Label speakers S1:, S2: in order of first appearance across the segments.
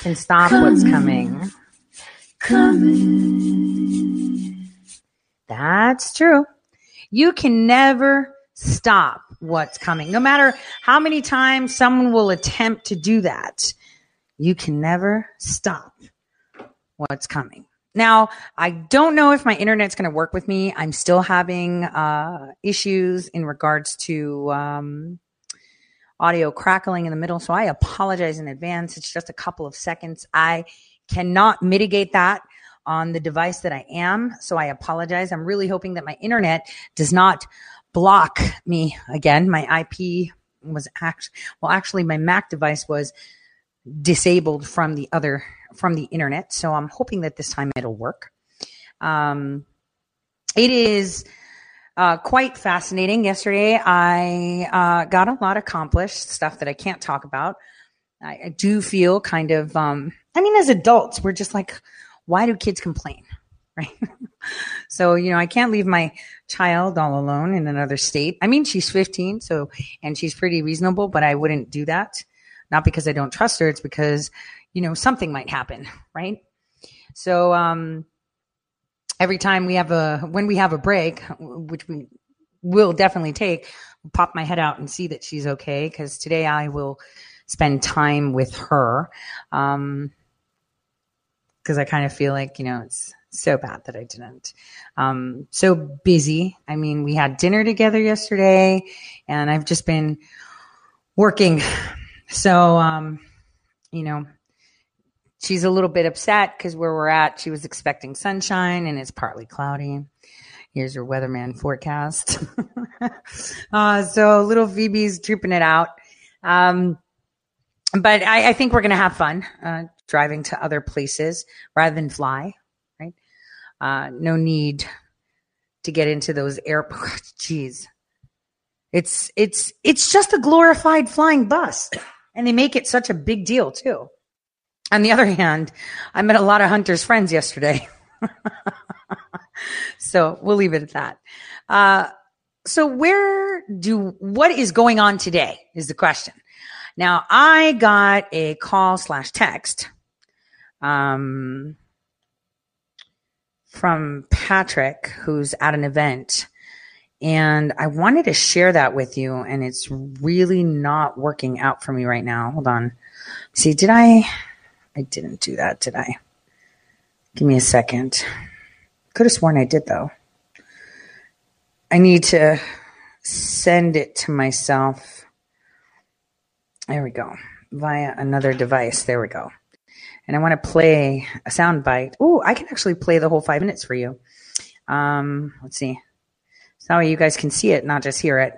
S1: can stop what's coming.
S2: Coming.
S1: That's true. You can never stop what's coming. No matter how many times someone will attempt to do that, you can never stop what's coming. Now, I don't know if my internet's going to work with me. I'm still having uh, issues in regards to um, audio crackling in the middle. So I apologize in advance. It's just a couple of seconds. I cannot mitigate that on the device that I am. So I apologize. I'm really hoping that my internet does not block me again. My IP was actually, well, actually my Mac device was disabled from the other, from the internet. So I'm hoping that this time it'll work. Um, it is, uh, quite fascinating. Yesterday, I uh, got a lot accomplished, stuff that I can't talk about. I, I do feel kind of, um, I mean, as adults, we're just like, why do kids complain? Right. so, you know, I can't leave my child all alone in another state. I mean, she's 15, so, and she's pretty reasonable, but I wouldn't do that. Not because I don't trust her. It's because, you know, something might happen. Right. So, um, every time we have a when we have a break which we will definitely take pop my head out and see that she's okay because today i will spend time with her um because i kind of feel like you know it's so bad that i didn't. Um so busy. I mean we had dinner together yesterday and i've just been working. So um you know she's a little bit upset because where we're at, she was expecting sunshine and it's partly cloudy. Here's your weatherman forecast. uh, so little Phoebe's drooping it out. Um, but I, I think we're going to have fun uh, driving to other places rather than fly, right? Uh, no need to get into those airports. Jeez. It's, it's, it's just a glorified flying bus. And they make it such a big deal too. On the other hand, I met a lot of hunters' friends yesterday. so we'll leave it at that. Uh, so where do, what is going on today is the question. Now I got a call slash text, um, from Patrick, who's at an event. And I wanted to share that with you. And it's really not working out for me right now. Hold on. See, did I, I didn't do that, did I? Give me a second. Could have sworn I did though. I need to send it to myself. There we go. Via another device. There we go. And I want to play a sound bite. Oh, I can actually play the whole five minutes for you. Um, let's see. So that way you guys can see it, not just hear it.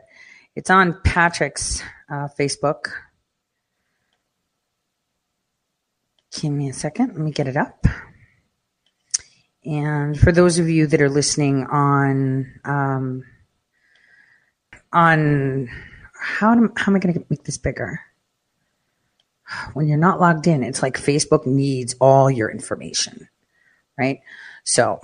S1: It's on Patrick's uh, Facebook. Give me a second. Let me get it up. And for those of you that are listening on, um, on how, how am I going to make this bigger? When you're not logged in, it's like Facebook needs all your information, right? So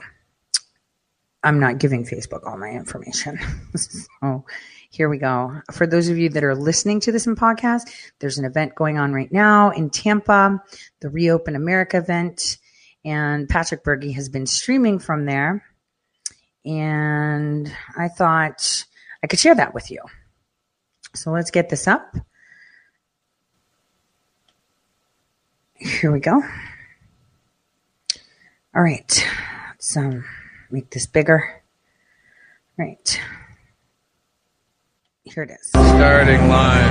S1: I'm not giving Facebook all my information. so Here we go. For those of you that are listening to this in podcast, there's an event going on right now in Tampa, the Reopen America event, and Patrick Bergy has been streaming from there. And I thought I could share that with you. So let's get this up. Here we go. All right. Let's um, make this bigger. Right. Here it is.
S3: Starting live.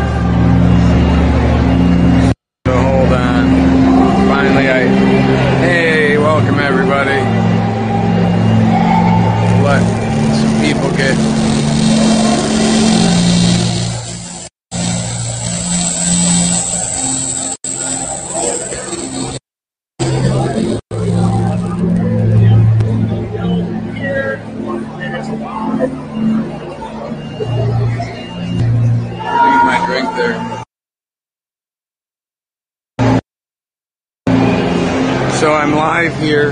S3: So hold on. Finally, I. Hey, welcome everybody. Let some people get. I'm live here.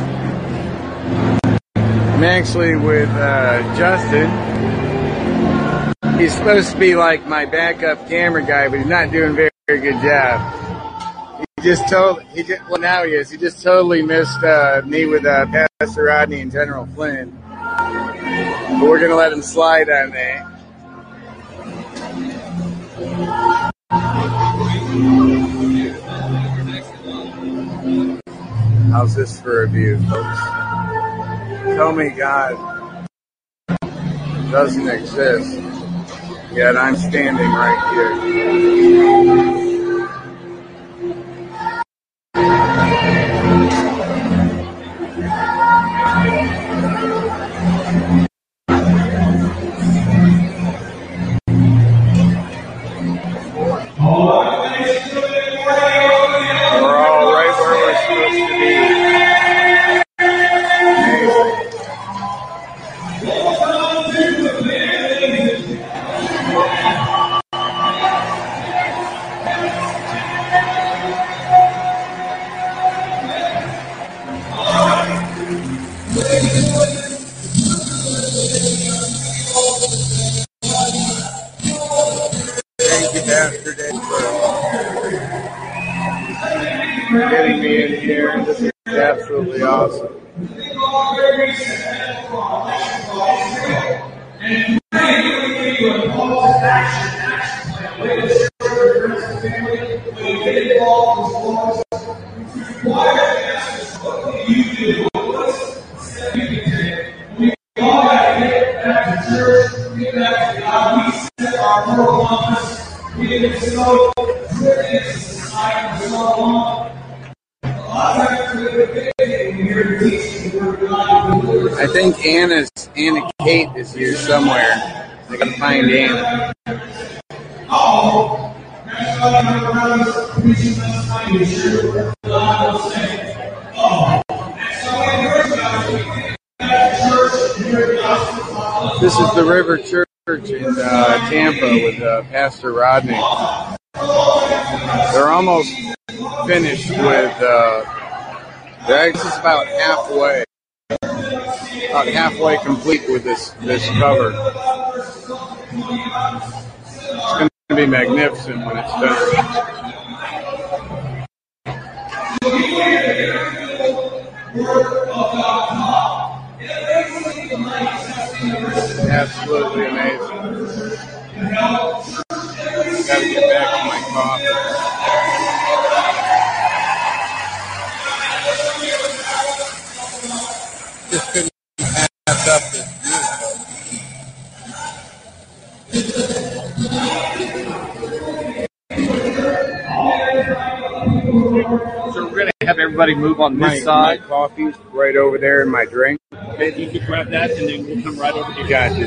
S3: I'm actually with uh, Justin. He's supposed to be like my backup camera guy, but he's not doing a very, very good job. He just told he just well now he is. He just totally missed uh, me with uh, Pastor Rodney and General Flynn. But we're gonna let him slide on that. How's this for a view, folks? Tell me God doesn't exist, yet I'm standing right here. This this cover. It's going to be magnificent when it's done.
S4: Have move on
S3: My,
S4: this
S3: my
S4: side.
S3: coffee's right over there in my drink.
S4: Okay, you can grab that, and then we'll come right over to you.
S3: Gotcha.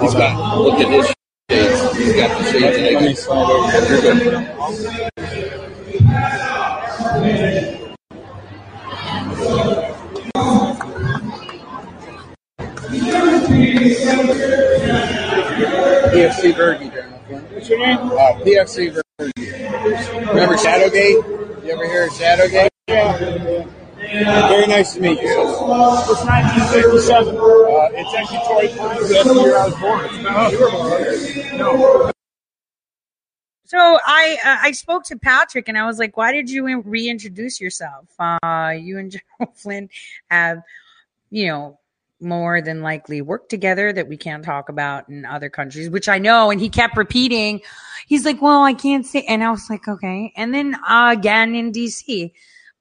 S4: He's got. Look at his shades. He's got the shades.
S3: Let me slide over there. PFC Bergy, General.
S4: What's your name?
S3: Uh, PFC Bergy. Remember Shadowgate? You ever hear of Shadowgate? Yeah. Very nice to meet you.
S5: It's 1957. Uh, it's actually Troy Pines. That's the year I was born. It's not you were born. No.
S1: So I uh, I spoke to Patrick and I was like, why did you reintroduce yourself? Uh, you and General Flynn have, you know, more than likely worked together that we can't talk about in other countries, which I know. And he kept repeating, he's like, well, I can't say. And I was like, okay. And then uh, again in DC,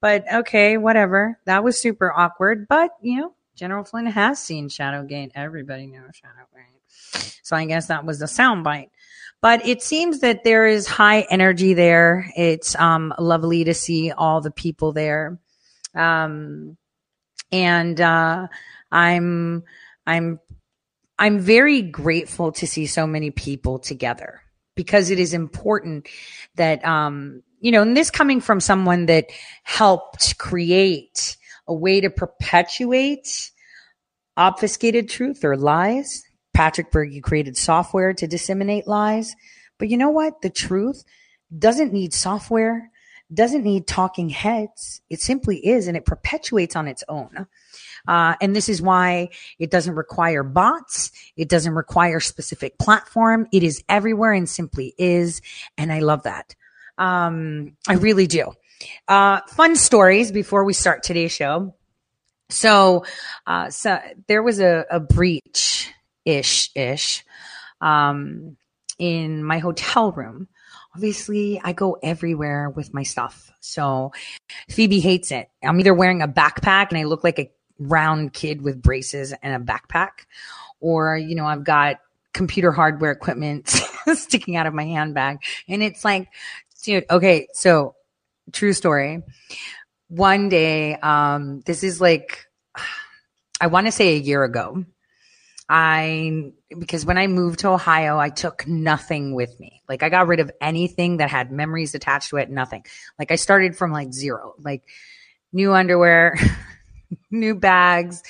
S1: but okay, whatever. That was super awkward. But you know, General Flynn has seen Shadowgate. Everybody knows Shadowgate. So I guess that was the soundbite but it seems that there is high energy there. It's um, lovely to see all the people there, um, and uh, I'm I'm I'm very grateful to see so many people together because it is important that um, you know, and this coming from someone that helped create a way to perpetuate obfuscated truth or lies Patrick Bergy, you created software to disseminate lies. But you know what? The truth doesn't need software, doesn't need talking heads. It simply is, and it perpetuates on its own. Uh, and this is why it doesn't require bots. It doesn't require specific platform. It is everywhere and simply is. And I love that. Um, I really do. Uh, fun stories before we start today's show. So, uh, so there was a, a breach ish ish um, in my hotel room. Obviously, I go everywhere with my stuff. So Phoebe hates it. I'm either wearing a backpack and I look like a round kid with braces and a backpack, or, you know, I've got computer hardware equipment sticking out of my handbag. And it's like, dude, okay, so true story. One day, um, this is like, I want to say a year ago. I because when I moved to Ohio, I took nothing with me. Like I got rid of anything that had memories attached to it, nothing. Like I started from like zero. Like new underwear, new bags,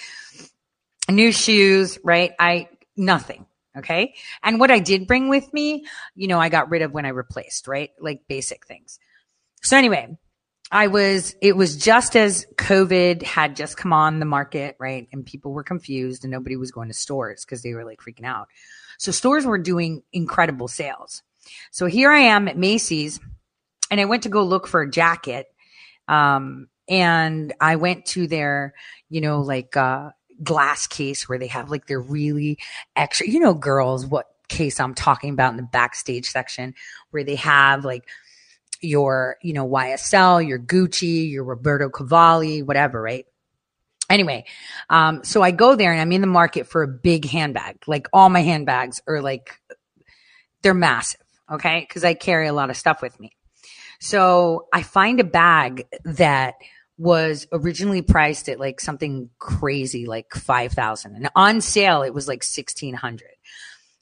S1: new shoes, right? I nothing. Okay? And what I did bring with me, you know, I got rid of when I replaced, right? Like basic things. So anyway, I was, it was just as COVID had just come on the market, right? And people were confused and nobody was going to stores because they were like freaking out. So stores were doing incredible sales. So here I am at Macy's and I went to go look for a jacket. Um, and I went to their, you know, like, uh, glass case where they have like their really extra, you know, girls, what case I'm talking about in the backstage section where they have like your, you know, YSL, your Gucci, your Roberto Cavalli, whatever, right? Anyway, um, so I go there and I'm in the market for a big handbag. Like all my handbags are like, they're massive. Okay. Cause I carry a lot of stuff with me. So I find a bag that was originally priced at like something crazy, like 5,000 and on sale, it was like 1600.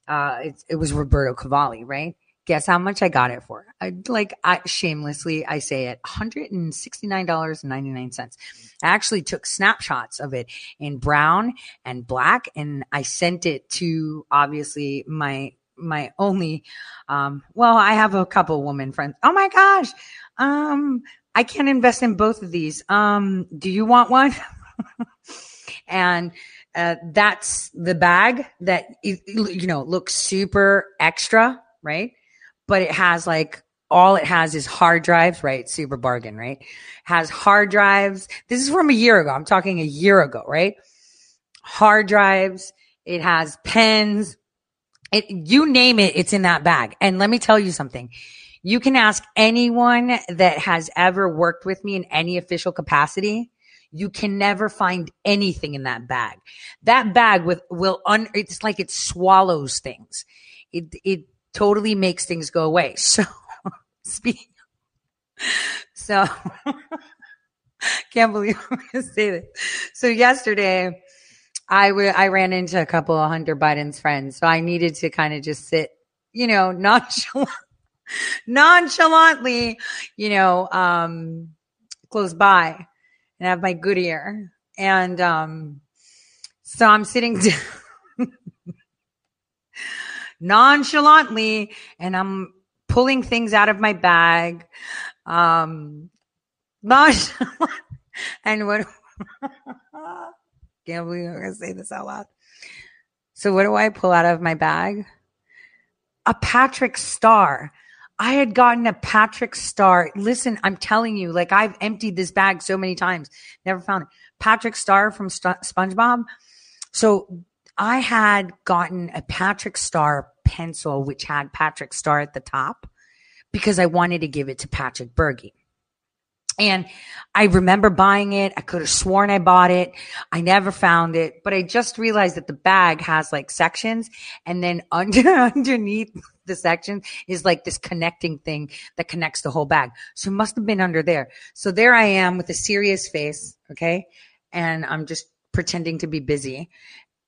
S1: Uh, it, it was Roberto Cavalli, right? Guess how much I got it for? I, like, I shamelessly, I say it, $169.99. I actually took snapshots of it in brown and black and I sent it to obviously my, my only, um, well, I have a couple woman friends. Oh my gosh. Um, I can't invest in both of these. Um, do you want one? and, uh, that's the bag that, you know, looks super extra, right? But it has like all it has is hard drives, right? Super bargain, right? Has hard drives. This is from a year ago. I'm talking a year ago, right? Hard drives. It has pens. It, you name it, it's in that bag. And let me tell you something. You can ask anyone that has ever worked with me in any official capacity. You can never find anything in that bag. That bag with will un, it's like it swallows things. It, it totally makes things go away. So speaking, so can't believe I'm going to say this. So yesterday I w- I ran into a couple of Hunter Biden's friends. So I needed to kind of just sit, you know, nonchalant, nonchalantly, you know, um, close by and have my good ear. And, um, so I'm sitting down nonchalantly and I'm pulling things out of my bag. Um, and what? Can't believe I'm gonna say this out loud. So what do I pull out of my bag? A Patrick Star. I had gotten a Patrick Star. Listen, I'm telling you, like I've emptied this bag so many times, never found it. Patrick Star from St- SpongeBob. So I had gotten a Patrick Star pencil, which had Patrick Star at the top, because I wanted to give it to Patrick Bergy. And I remember buying it. I could have sworn I bought it. I never found it, but I just realized that the bag has like sections and then under, underneath the section is like this connecting thing that connects the whole bag. So it must have been under there. So there I am with a serious face. Okay. And I'm just pretending to be busy.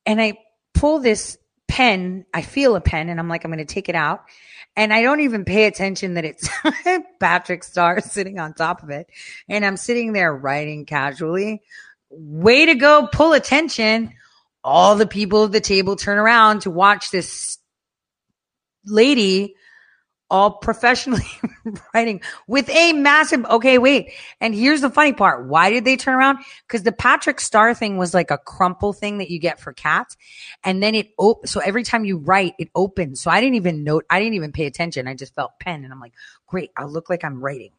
S1: And I pull this pen. I feel a pen and I'm like, I'm going to take it out. And I don't even pay attention that it's Patrick Star sitting on top of it. And I'm sitting there writing casually. Way to go, pull attention. All the people at the table turn around to watch this lady all professionally writing with a massive okay wait. And here's the funny part. Why did they turn around? Because the patrick star thing was like a crumple thing that you get for cats. And then it op- so every time you write it opens. So i didn't even note i didn't even pay attention. I just felt pen and i'm like great i look like i'm writing.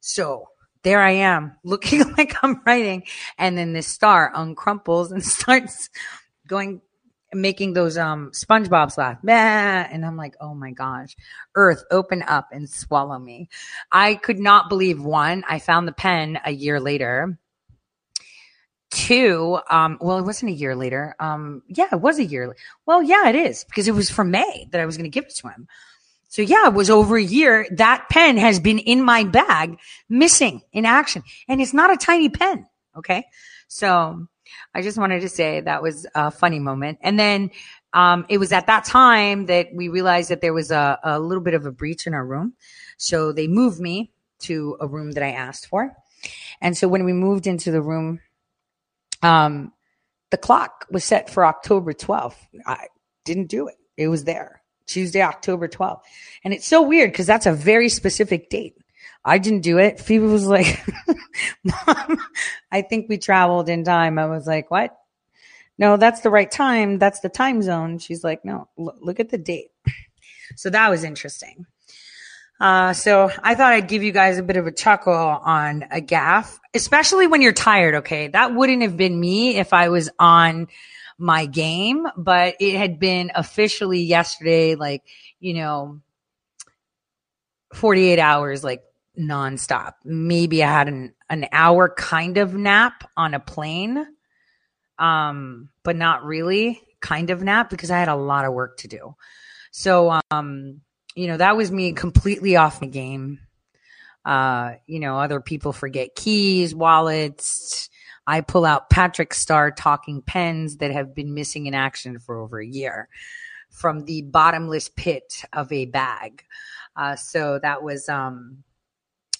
S1: So there i am looking like i'm writing. And then this star uncrumples and starts going making those um SpongeBob's laugh. And I'm like, oh my gosh, earth open up and swallow me. I could not believe one, I found the pen a year later. Two, um, well, it wasn't a year later. Um, yeah, it was a year. Well, yeah, it is because it was from May that I was going to give it to him. So yeah, it was over a year. That pen has been in my bag, missing in action. And it's not a tiny pen. Okay. So I just wanted to say that was a funny moment. And then um, it was at that time that we realized that there was a, a little bit of a breach in our room. So they moved me to a room that I asked for. And so when we moved into the room, um, the clock was set for October 12th. I didn't do it. It was there. Tuesday, October 12th. And it's so weird because that's a very specific date. I didn't do it. Phoebe was like, Mom, I think we traveled in time. I was like, what? No, that's the right time. That's the time zone. She's like, no, l- look at the date. So that was interesting. Uh, so I thought I'd give you guys a bit of a chuckle on a gaff, especially when you're tired. Okay. That wouldn't have been me if I was on my game, but it had been officially yesterday, like, you know, 48 hours, like nonstop. Maybe I had an, an hour kind of nap on a plane. Um, but not really kind of nap because I had a lot of work to do. So, um, you know, that was me completely off my game. Uh, you know, other people forget keys, wallets. I pull out Patrick Star talking pens that have been missing in action for over a year from the bottomless pit of a bag. Uh, so that was, um,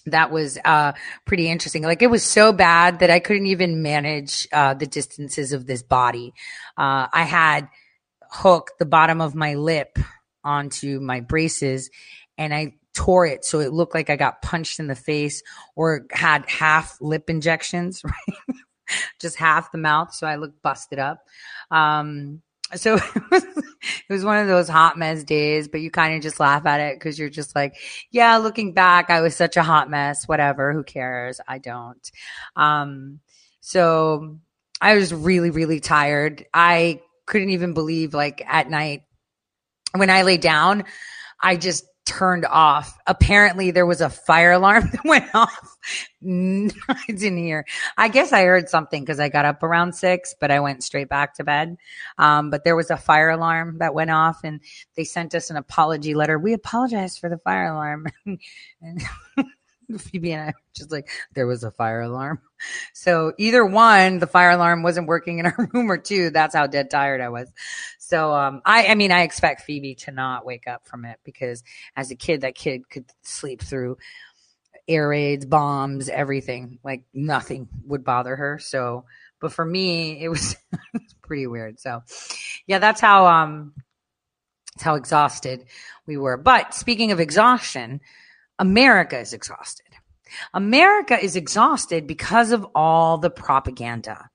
S1: that was uh, pretty interesting. Like it was so bad that I couldn't even manage uh, the distances of this body. Uh, I had hooked the bottom of my lip onto my braces, and I tore it so it looked like I got punched in the face or had half lip injections, right? Just half the mouth, so I looked busted up. Um, so it was, it was one of those hot mess days, but you kind of just laugh at it because you're just like, yeah, looking back, I was such a hot mess. Whatever. Who cares? I don't. Um, so I was really, really tired. I couldn't even believe like at night when I lay down, I just turned off. Apparently there was a fire alarm that went off. I didn't hear. I guess I heard something because I got up around six, but I went straight back to bed. Um, but there was a fire alarm that went off and they sent us an apology letter. We apologize for the fire alarm. Phoebe and I just like, there was a fire alarm. So either one, the fire alarm wasn't working in our room or two. That's how dead tired I was. So, um, I, I mean, I expect Phoebe to not wake up from it because as a kid, that kid could sleep through air raids, bombs, everything. Like nothing would bother her. So, but for me, it was pretty weird. So yeah, that's how, um, that's how exhausted we were. But speaking of exhaustion, America is exhausted. America is exhausted because of all the propaganda.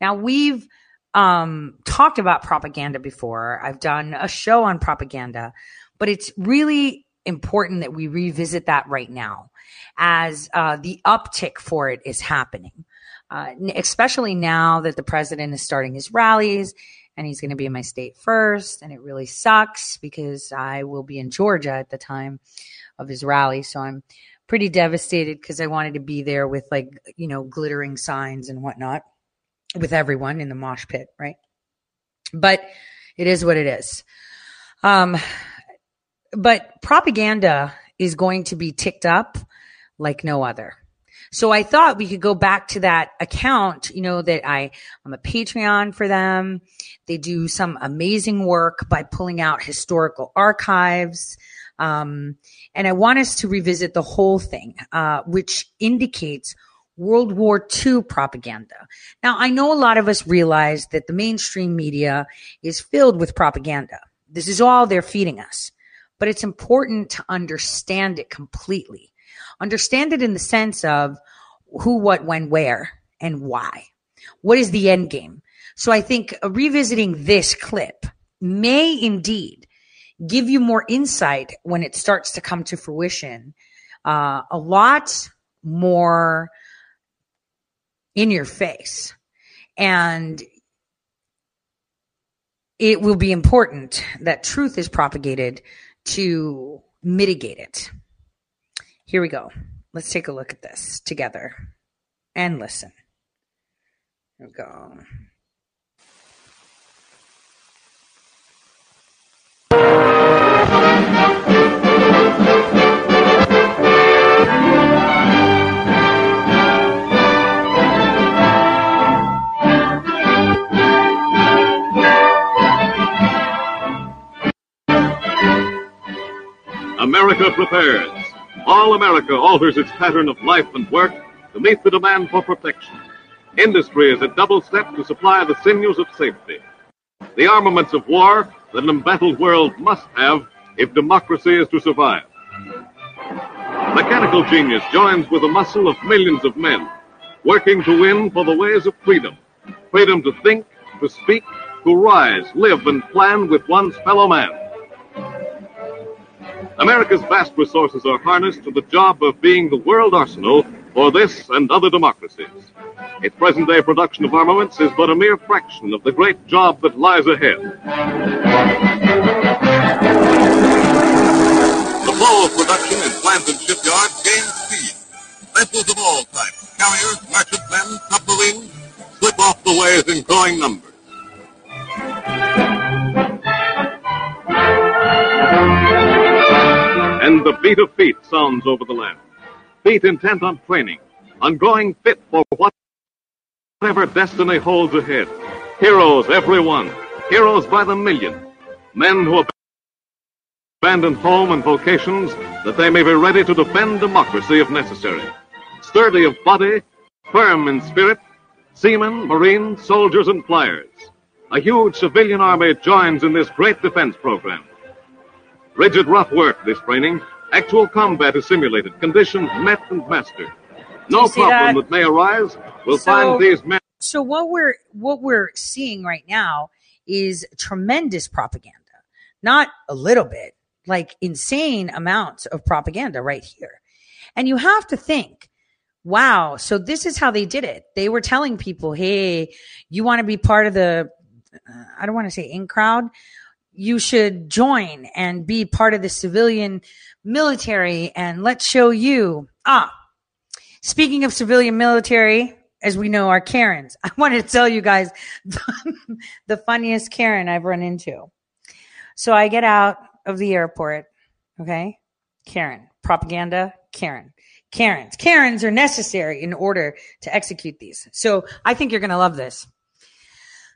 S1: Now we've um, talked about propaganda before. I've done a show on propaganda, but it's really important that we revisit that right now as uh, the uptick for it is happening. Uh, especially now that the president is starting his rallies and he's going to be in my state first. And it really sucks because I will be in Georgia at the time of his rally. So I'm pretty devastated because I wanted to be there with like, you know, glittering signs and whatnot with everyone in the mosh pit, right? But it is what it is. Um, but propaganda is going to be ticked up like no other. So I thought we could go back to that account, you know, that I, I'm a Patreon for them. They do some amazing work by pulling out historical archives. Um, and I want us to revisit the whole thing, uh, which indicates World War II propaganda. Now, I know a lot of us realize that the mainstream media is filled with propaganda. This is all they're feeding us, but it's important to understand it completely. Understand it in the sense of who, what, when, where, and why. What is the end game? So I think revisiting this clip may indeed give you more insight when it starts to come to fruition. Uh, a lot more in your face. And it will be important that truth is propagated to mitigate it. Here we go. Let's take a look at this together and listen. Here we go.
S6: America prepares. All America alters its pattern of life and work to meet the demand for protection. Industry is a double step to supply the sinews of safety. The armaments of war that an embattled world must have if democracy is to survive. Mechanical genius joins with the muscle of millions of men, working to win for the ways of freedom. Freedom to think, to speak, to rise, live, and plan with one's fellow man. America's vast resources are harnessed to the job of being the world arsenal for this and other democracies. Its present day production of armaments is but a mere fraction of the great job that lies ahead.
S7: The flow of production in plants and shipyards gains speed. Vessels of all types, carriers, merchantmen, submarines, slip off the ways in growing numbers.
S6: And the beat of feet sounds over the land. Feet intent on training, on growing fit for whatever destiny holds ahead. Heroes, every one. Heroes by the million. Men who abandon home and vocations that they may be ready to defend democracy if necessary. Sturdy of body, firm in spirit, seamen, marines, soldiers, and flyers. A huge civilian army joins in this great defense program. Rigid, rough work, this training. Actual combat is simulated, conditions met and mastered. No problem
S1: that?
S6: that? may arise will
S1: So-
S6: find these men.
S1: so what we're what we're seeing right now is tremendous propaganda not a little bit like insane amounts of propaganda right here and you have to think wow so this is how they did it they were telling people hey you want to be part of the uh, i don't want to say in crowd you should join and be part of the civilian military and let's show you ah Speaking of civilian military, as we know, are Karens. I wanted to tell you guys the funniest Karen I've run into. So I get out of the airport. Okay. Karen, propaganda, Karen. Karens. Karens are necessary in order to execute these. So I think you're going to love this.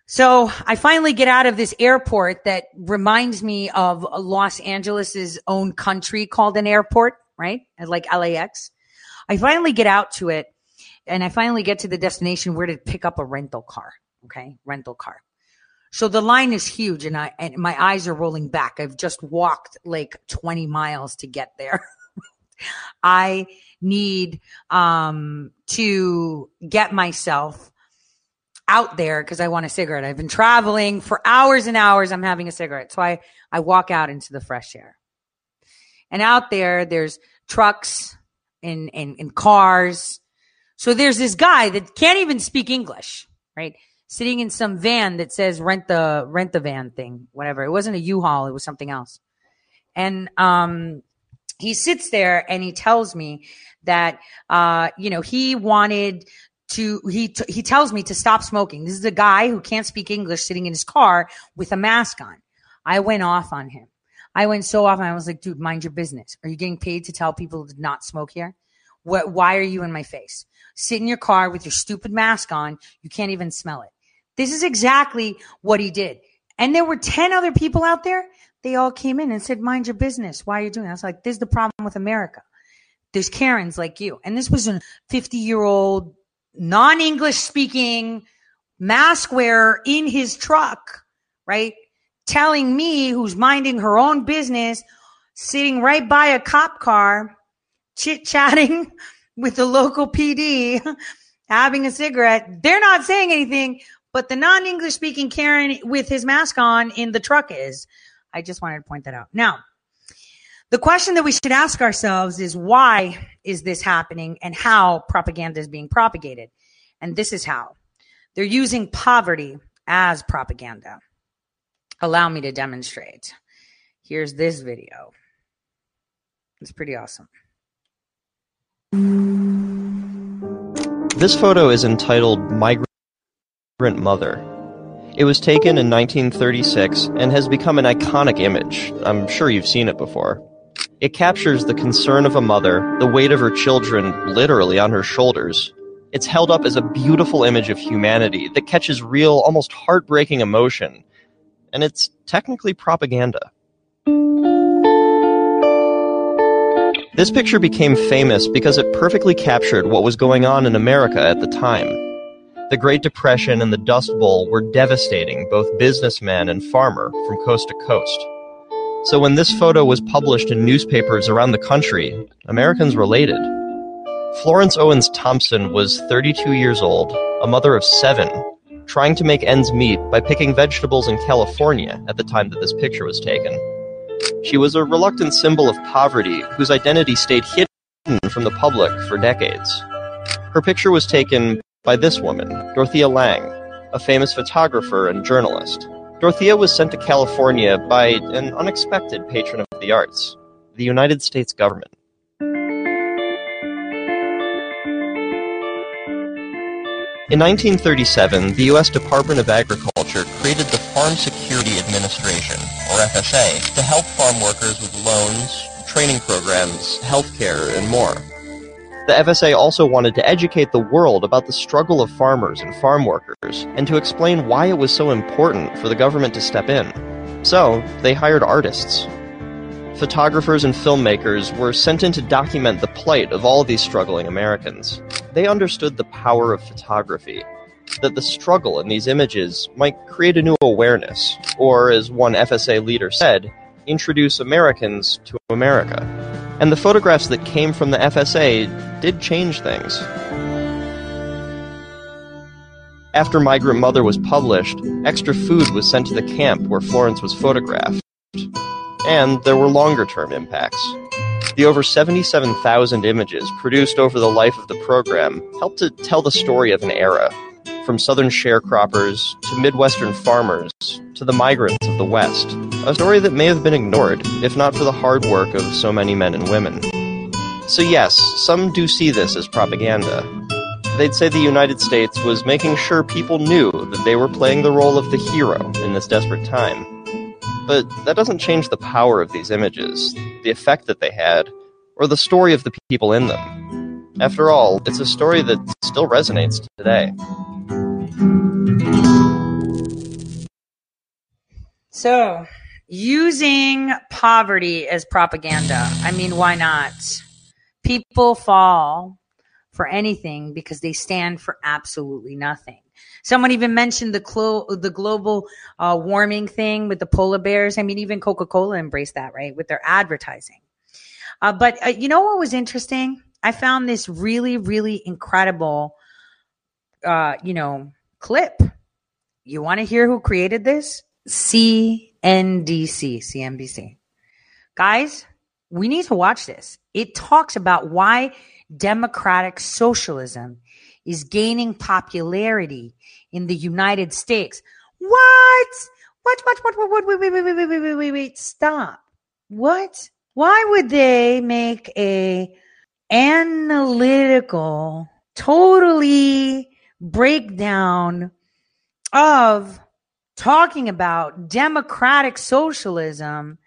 S1: So I finally get out of this airport that reminds me of Los Angeles's own country called an airport, right? Like LAX. I finally get out to it and I finally get to the destination where to pick up a rental car. Okay. Rental car. So the line is huge and I, and my eyes are rolling back. I've just walked like 20 miles to get there. I need um, to get myself out there because I want a cigarette. I've been traveling for hours and hours. I'm having a cigarette. So I, I walk out into the fresh air. And out there, there's trucks and, and, and cars. So there's this guy that can't even speak English, right? Sitting in some van that says rent the, rent the van thing, whatever. It wasn't a U-Haul. It was something else. And, um, he sits there and he tells me that, uh, you know, he wanted to he t- he tells me to stop smoking. This is a guy who can't speak English sitting in his car with a mask on. I went off on him. I went so off I was like, dude, mind your business. Are you getting paid to tell people to not smoke here? What why are you in my face? Sit in your car with your stupid mask on. You can't even smell it. This is exactly what he did. And there were 10 other people out there. They all came in and said, mind your business. Why are you doing that? I was like, this is the problem with America. There's Karens like you. And this was a 50 year old non-English speaking mask wearer in his truck, right? Telling me who's minding her own business, sitting right by a cop car, chit chatting with the local PD, having a cigarette. They're not saying anything, but the non-English speaking Karen with his mask on in the truck is. I just wanted to point that out. Now, the question that we should ask ourselves is why is this happening and how propaganda is being propagated? And this is how they're using poverty as propaganda. Allow me to demonstrate. Here's this video. It's pretty awesome.
S8: This photo is entitled Migrant Mother. It was taken in 1936 and has become an iconic image. I'm sure you've seen it before. It captures the concern of a mother, the weight of her children literally on her shoulders. It's held up as a beautiful image of humanity that catches real, almost heartbreaking emotion. And it's technically propaganda. This picture became famous because it perfectly captured what was going on in America at the time. The Great Depression and the Dust Bowl were devastating both businessman and farmer from coast to coast. So when this photo was published in newspapers around the country, Americans related. Florence Owens Thompson was 32 years old, a mother of seven, trying to make ends meet by picking vegetables in California at the time that this picture was taken. She was a reluctant symbol of poverty whose identity stayed hidden from the public for decades. Her picture was taken by this woman, Dorothea Lange, a famous photographer and journalist. Dorothea was sent to California by an unexpected patron of the arts, the United States government. In 1937, the U.S. Department of Agriculture created the Farm Security Administration, or FSA, to help farm workers with loans, training programs, healthcare, and more. The FSA also wanted to educate the world about the struggle of farmers and farm workers, and to explain why it was so important for the government to step in. So, they hired artists. Photographers and filmmakers were sent in to document the plight of all these struggling Americans. They understood the power of photography, that the struggle in these images might create a new awareness, or, as one FSA leader said, introduce Americans to America. And the photographs that came from the FSA did change things. After Migrant Mother was published, extra food was sent to the camp where Florence was photographed. And there were longer term impacts. The over 77,000 images produced over the life of the program helped to tell the story of an era, from southern sharecroppers to Midwestern farmers to the migrants of the West. A story that may have been ignored, if not for the hard work of so many men and women. So, yes, some do see this as propaganda. They'd say the United States was making sure people knew that they were playing the role of the hero in this desperate time. But that doesn't change the power of these images, the effect that they had, or the story of the people in them. After all, it's a story that still resonates today.
S1: So, using poverty as propaganda. I mean, why not? People fall for anything because they stand for absolutely nothing. Someone even mentioned the clo- the global uh, warming thing with the polar bears. I mean, even Coca Cola embraced that, right, with their advertising. Uh, but uh, you know what was interesting? I found this really, really incredible, uh, you know, clip. You want to hear who created this? CNDC, CNBC. Guys, we need to watch this. It talks about why democratic socialism is gaining popularity in the United States. What? What? What? What? What? What? Wait, wait, wait, wait, wait, wait, wait, wait. Stop. What? Why would they make a analytical, totally breakdown of talking about democratic socialism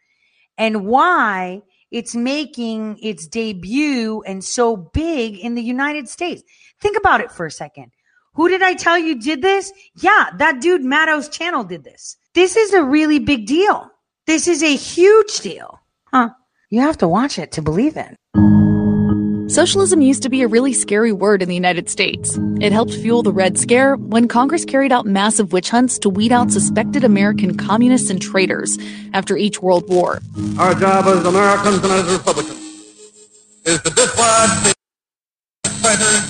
S1: and why it's making its debut and so big in the United States. Think about it for a second. Who did I tell you did this? Yeah, that dude Maddow's channel did this. This is a really big deal. This is a huge deal. Huh. You have to watch it to believe it.
S9: Socialism used to be a really scary word in the United States. It helped fuel the Red Scare when Congress carried out massive witch hunts to weed out suspected American communists and traitors after each World War.
S7: Our job as Americans and as Republicans is to dislodge the traitors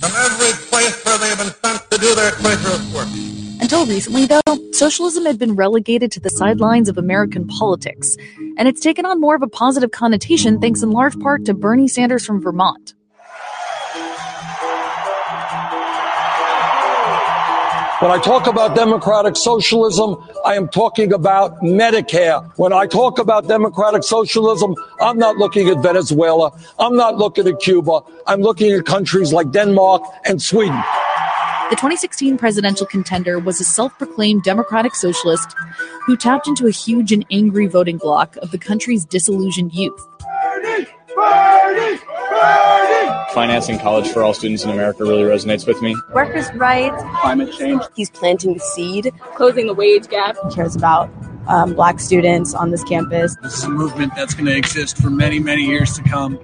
S7: from every place where they have been sent to do their traitorous work.
S9: Until recently, though, socialism had been relegated to the sidelines of American politics, and it's taken on more of a positive connotation thanks in large part to Bernie Sanders from Vermont.
S10: When I talk about democratic socialism, I am talking about Medicare. When I talk about democratic socialism, I'm not looking at Venezuela. I'm not looking at Cuba. I'm looking at countries like Denmark and Sweden.
S9: The 2016 presidential contender was a self proclaimed democratic socialist who tapped into a huge and angry voting bloc of the country's disillusioned youth.
S11: Financing college for all students in America really resonates with me.
S12: Workers' rights,
S11: Climate change.
S12: He's planting the seed.
S13: Closing the wage gap.
S12: He cares about um, black students on this campus.
S14: This is a movement that's going to exist for many, many years to come.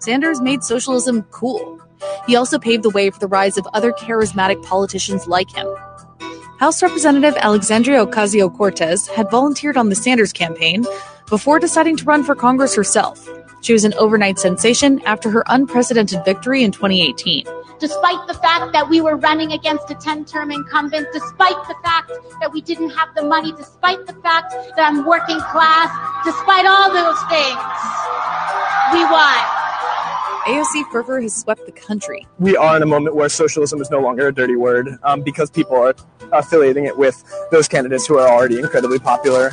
S9: Sanders made socialism cool. He also paved the way for the rise of other charismatic politicians like him. House Representative Alexandria Ocasio Cortez had volunteered on the Sanders campaign before deciding to run for Congress herself. She was an overnight sensation after her unprecedented victory in 2018.
S15: Despite the fact that we were running against a 10 term incumbent, despite the fact that we didn't have the money, despite the fact that I'm working class, despite all those things, we won.
S9: AOC fervor has swept the country.
S16: We are in a moment where socialism is no longer a dirty word um, because people are affiliating it with those candidates who are already incredibly popular.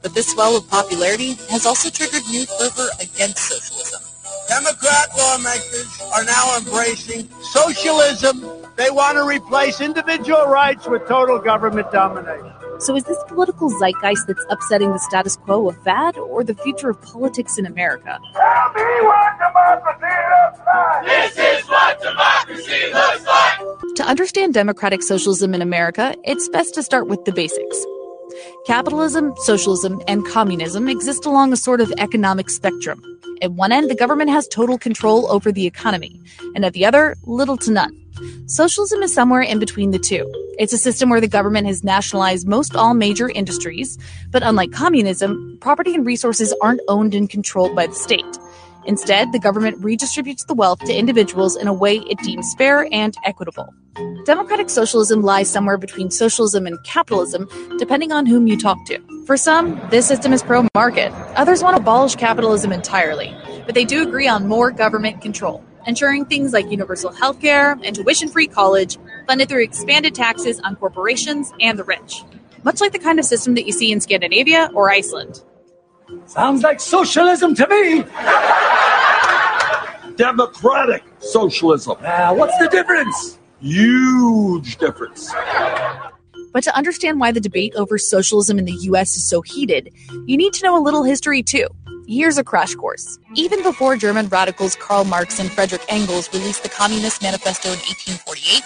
S17: But this swell of popularity has also triggered new fervor against socialism.
S18: Democrat lawmakers are now embracing socialism. They want to replace individual rights with total government domination.
S9: So, is this political zeitgeist that's upsetting the status quo a fad or the future of politics in America?
S18: Tell me what democracy looks like.
S19: This is what democracy looks like.
S9: To understand democratic socialism in America, it's best to start with the basics. Capitalism, socialism, and communism exist along a sort of economic spectrum. At one end, the government has total control over the economy, and at the other, little to none. Socialism is somewhere in between the two. It's a system where the government has nationalized most all major industries, but unlike communism, property and resources aren't owned and controlled by the state. Instead, the government redistributes the wealth to individuals in a way it deems fair and equitable. Democratic socialism lies somewhere between socialism and capitalism, depending on whom you talk to. For some, this system is pro market. Others want to abolish capitalism entirely, but they do agree on more government control, ensuring things like universal health care and tuition free college, funded through expanded taxes on corporations and the rich. Much like the kind of system that you see in Scandinavia or Iceland.
S10: Sounds like socialism to me. Democratic socialism. Ah, what's the difference? Huge difference.
S9: But to understand why the debate over socialism in the US is so heated, you need to know a little history too. Here's a crash course. Even before German radicals Karl Marx and Frederick Engels released the Communist Manifesto in 1848,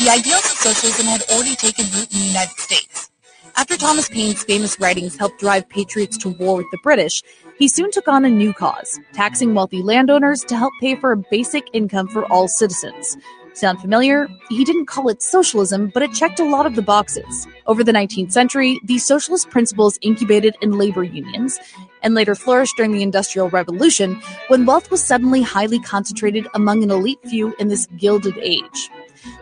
S17: the ideals of socialism had already taken root in the United States. After Thomas Paine's famous writings helped drive patriots to war with the British, he soon took on a new cause, taxing wealthy landowners to help pay for a basic income for all citizens.
S9: Sound familiar? He didn't call it socialism, but it checked a lot of the boxes. Over the 19th century, these socialist principles incubated in labor unions and later flourished during the Industrial Revolution when wealth was suddenly highly concentrated among an elite few in this gilded age.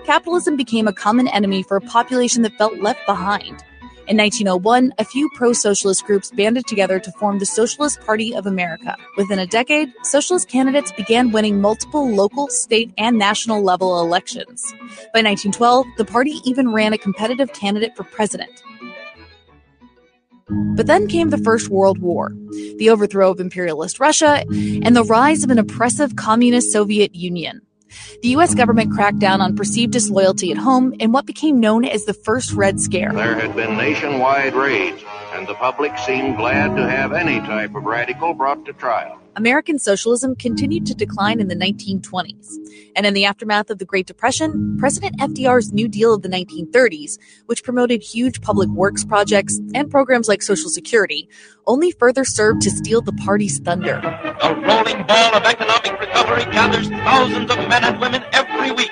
S9: Capitalism became a common enemy for a population that felt left behind. In 1901, a few pro socialist groups banded together to form the Socialist Party of America. Within a decade, socialist candidates began winning multiple local, state, and national level elections. By 1912, the party even ran a competitive candidate for president. But then came the First World War, the overthrow of imperialist Russia, and the rise of an oppressive communist Soviet Union. The U.S. government cracked down on perceived disloyalty at home in what became known as the First Red Scare.
S13: There had been nationwide raids, and the public seemed glad to have any type of radical brought to trial.
S9: American socialism continued to decline in the 1920s. And in the aftermath of the Great Depression, President FDR's New Deal of the 1930s, which promoted huge public works projects and programs like Social Security, only further served to steal the party's thunder.
S19: A rolling ball of economic recovery gathers thousands of men and women every week.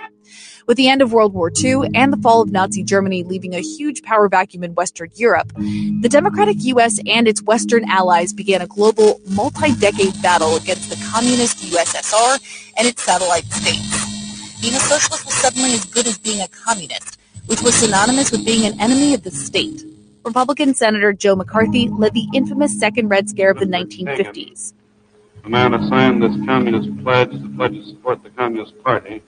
S9: With the end of World War II and the fall of Nazi Germany leaving a huge power vacuum in Western Europe, the democratic US and its Western allies began a global, multi decade battle against the communist
S17: USSR and its satellite states. Being a socialist was suddenly as good as being a communist, which was synonymous with being an enemy of the state.
S9: Republican Senator Joe McCarthy led the infamous Second Red Scare of the 1950s.
S20: A man who signed this communist pledge, the pledge to support the Communist Party,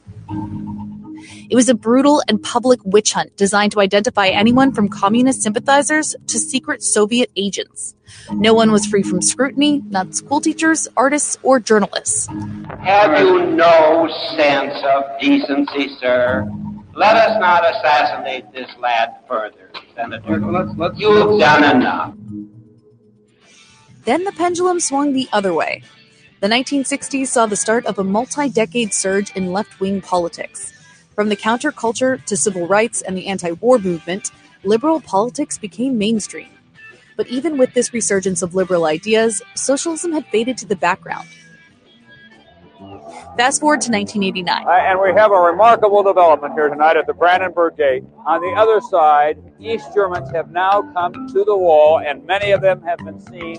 S9: It was a brutal and public witch hunt designed to identify anyone from communist sympathizers to secret Soviet agents. No one was free from scrutiny, not school teachers, artists, or journalists.
S21: Have you no sense of decency, sir? Let us not assassinate this lad further, Senator. You've done enough.
S9: Then the pendulum swung the other way. The 1960s saw the start of a multi decade surge in left wing politics. From the counterculture to civil rights and the anti war movement, liberal politics became mainstream. But even with this resurgence of liberal ideas, socialism had faded to the background. Fast forward to 1989.
S22: Uh, and we have a remarkable development here tonight at the Brandenburg Gate. On the other side, East Germans have now come to the wall, and many of them have been seen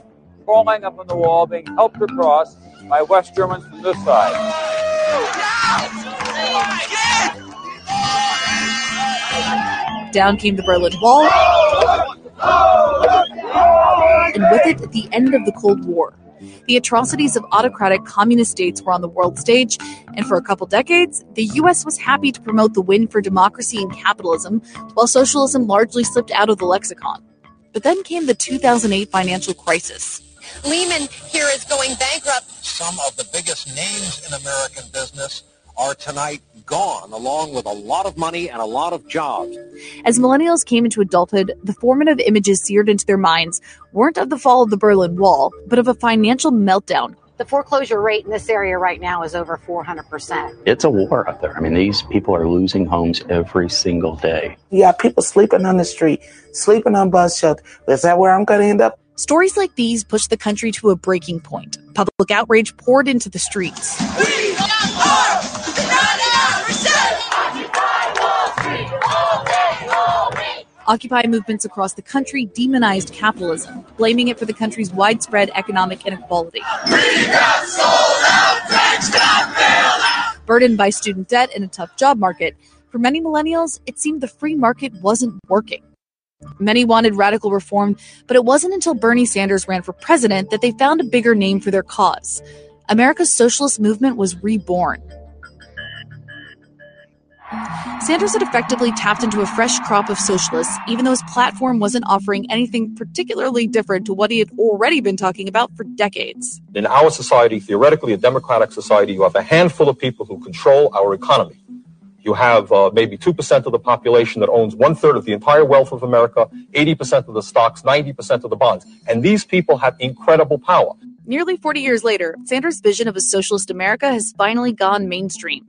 S22: crawling up on the wall, being helped across by West Germans from this side.
S9: Down came the Berlin Wall, and with it, the end of the Cold War. The atrocities of autocratic communist states were on the world stage, and for a couple decades, the US was happy to promote the win for democracy and capitalism, while socialism largely slipped out of the lexicon. But then came the 2008 financial crisis.
S17: Lehman here is going bankrupt.
S7: Some of the biggest names in American business are tonight gone, along with a lot of money and a lot of jobs.
S9: As millennials came into adulthood, the formative images seared into their minds weren't of the fall of the Berlin Wall, but of a financial meltdown.
S23: The foreclosure rate in this area right now is over 400%.
S24: It's a war out there. I mean, these people are losing homes every single day.
S25: You got people sleeping on the street, sleeping on bus shelter. Is that where I'm going to end up?
S9: Stories like these pushed the country to a breaking point. Public outrage poured into the streets. Occupy movements across the country demonized capitalism, blaming it for the country's widespread economic inequality. Burdened by student debt and a tough job market, for many millennials, it seemed the free market wasn't working. Many wanted radical reform, but it wasn't until Bernie Sanders ran for president that they found a bigger name for their cause. America's socialist movement was reborn. Sanders had effectively tapped into a fresh crop of socialists, even though his platform wasn't offering anything particularly different to what he had already been talking about for decades.
S26: In our society, theoretically a democratic society, you have a handful of people who control our economy. You have uh, maybe 2% of the population that owns one third of the entire wealth of America, 80% of the stocks, 90% of the bonds. And these people have incredible power.
S9: Nearly 40 years later, Sanders' vision of a socialist America has finally gone mainstream.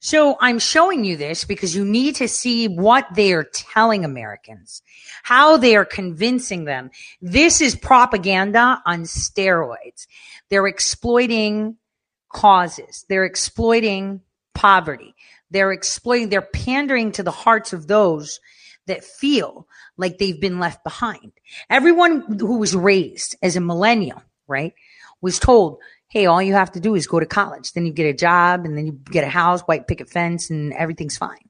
S1: So I'm showing you this because you need to see what they are telling Americans, how they are convincing them. This is propaganda on steroids. They're exploiting causes. They're exploiting poverty. They're exploiting, they're pandering to the hearts of those that feel like they've been left behind. Everyone who was raised as a millennial, right, was told, hey, all you have to do is go to college. Then you get a job and then you get a house, white picket fence, and everything's fine.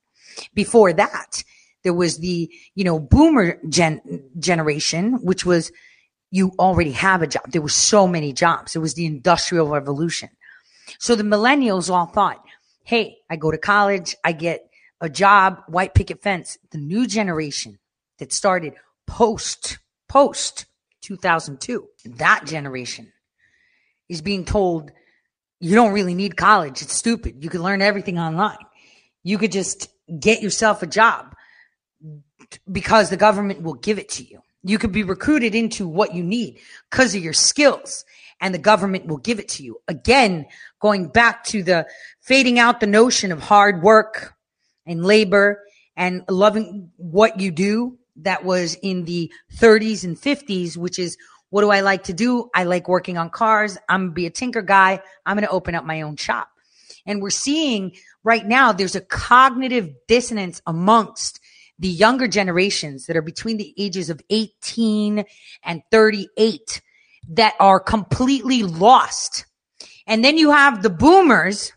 S1: Before that, there was the, you know, boomer gen- generation, which was you already have a job. There were so many jobs. It was the industrial revolution. So the millennials all thought, hey, I go to college, I get a job, white picket fence. The new generation that started post, post 2002, that generation is being told you don't really need college. It's stupid. You can learn everything online. You could just get yourself a job because the government will give it to you. You could be recruited into what you need because of your skills and the government will give it to you. Again, going back to the fading out the notion of hard work and labor and loving what you do that was in the 30s and 50s, which is what do I like to do? I like working on cars. I'm going to be a tinker guy. I'm going to open up my own shop. And we're seeing right now there's a cognitive dissonance amongst the younger generations that are between the ages of 18 and 38 that are completely lost. And then you have the boomers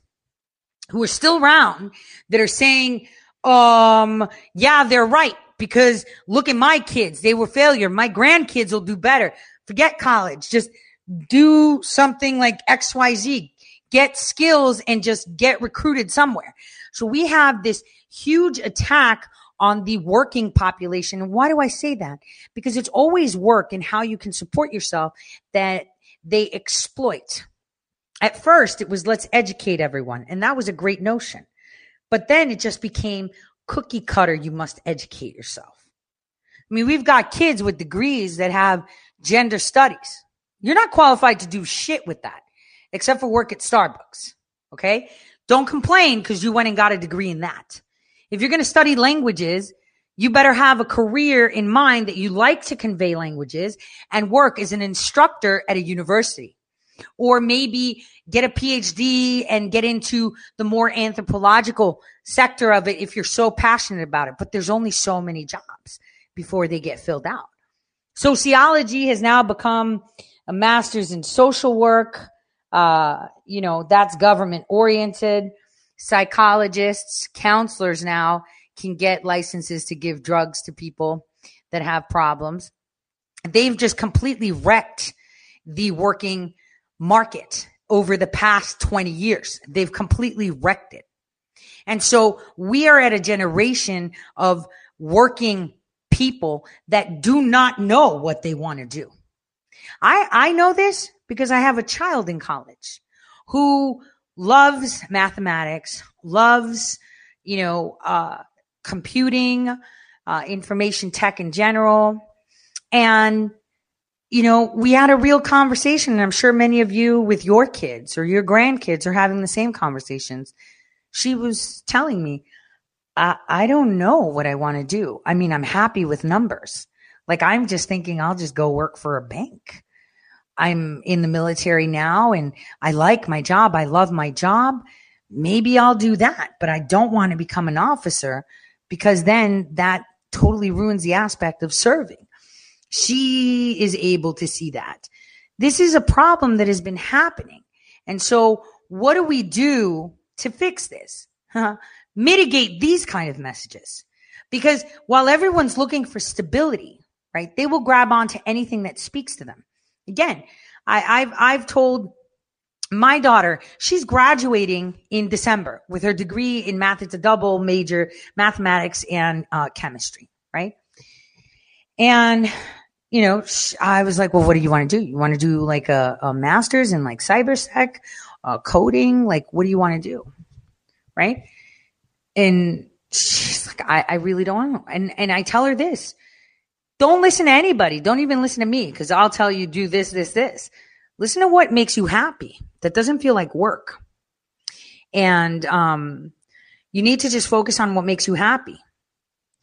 S1: who are still around that are saying, um, yeah, they're right because look at my kids. They were failure. My grandkids will do better. Forget college. Just do something like XYZ. Get skills and just get recruited somewhere. So we have this huge attack on the working population. And why do I say that? Because it's always work and how you can support yourself that they exploit. At first, it was let's educate everyone. And that was a great notion. But then it just became cookie cutter. You must educate yourself. I mean, we've got kids with degrees that have gender studies. You're not qualified to do shit with that except for work at Starbucks. Okay. Don't complain because you went and got a degree in that. If you're going to study languages, you better have a career in mind that you like to convey languages and work as an instructor at a university. Or maybe get a PhD and get into the more anthropological sector of it if you're so passionate about it. But there's only so many jobs before they get filled out. Sociology has now become a master's in social work. Uh, you know, that's government oriented. Psychologists, counselors now can get licenses to give drugs to people that have problems. They've just completely wrecked the working market over the past 20 years. They've completely wrecked it. And so we are at a generation of working people that do not know what they want to do. I, I know this because I have a child in college who loves mathematics, loves, you know, uh, computing, uh, information tech in general. And, you know, we had a real conversation. And I'm sure many of you with your kids or your grandkids are having the same conversations. She was telling me, I, I don't know what I want to do. I mean, I'm happy with numbers. Like I'm just thinking I'll just go work for a bank. I'm in the military now and I like my job. I love my job. Maybe I'll do that, but I don't want to become an officer because then that totally ruins the aspect of serving. She is able to see that. This is a problem that has been happening. And so what do we do to fix this? mitigate these kind of messages. Because while everyone's looking for stability, right, they will grab onto anything that speaks to them. Again, I, I've I've told my daughter she's graduating in December with her degree in math. It's a double major, mathematics and uh, chemistry, right? And you know, I was like, well, what do you want to do? You want to do like a, a master's in like cybersec, uh, coding? Like, what do you want to do? Right? And she's like, I, I really don't know. And, and I tell her this, don't listen to anybody. Don't even listen to me because I'll tell you do this, this, this. Listen to what makes you happy. That doesn't feel like work. And, um, you need to just focus on what makes you happy.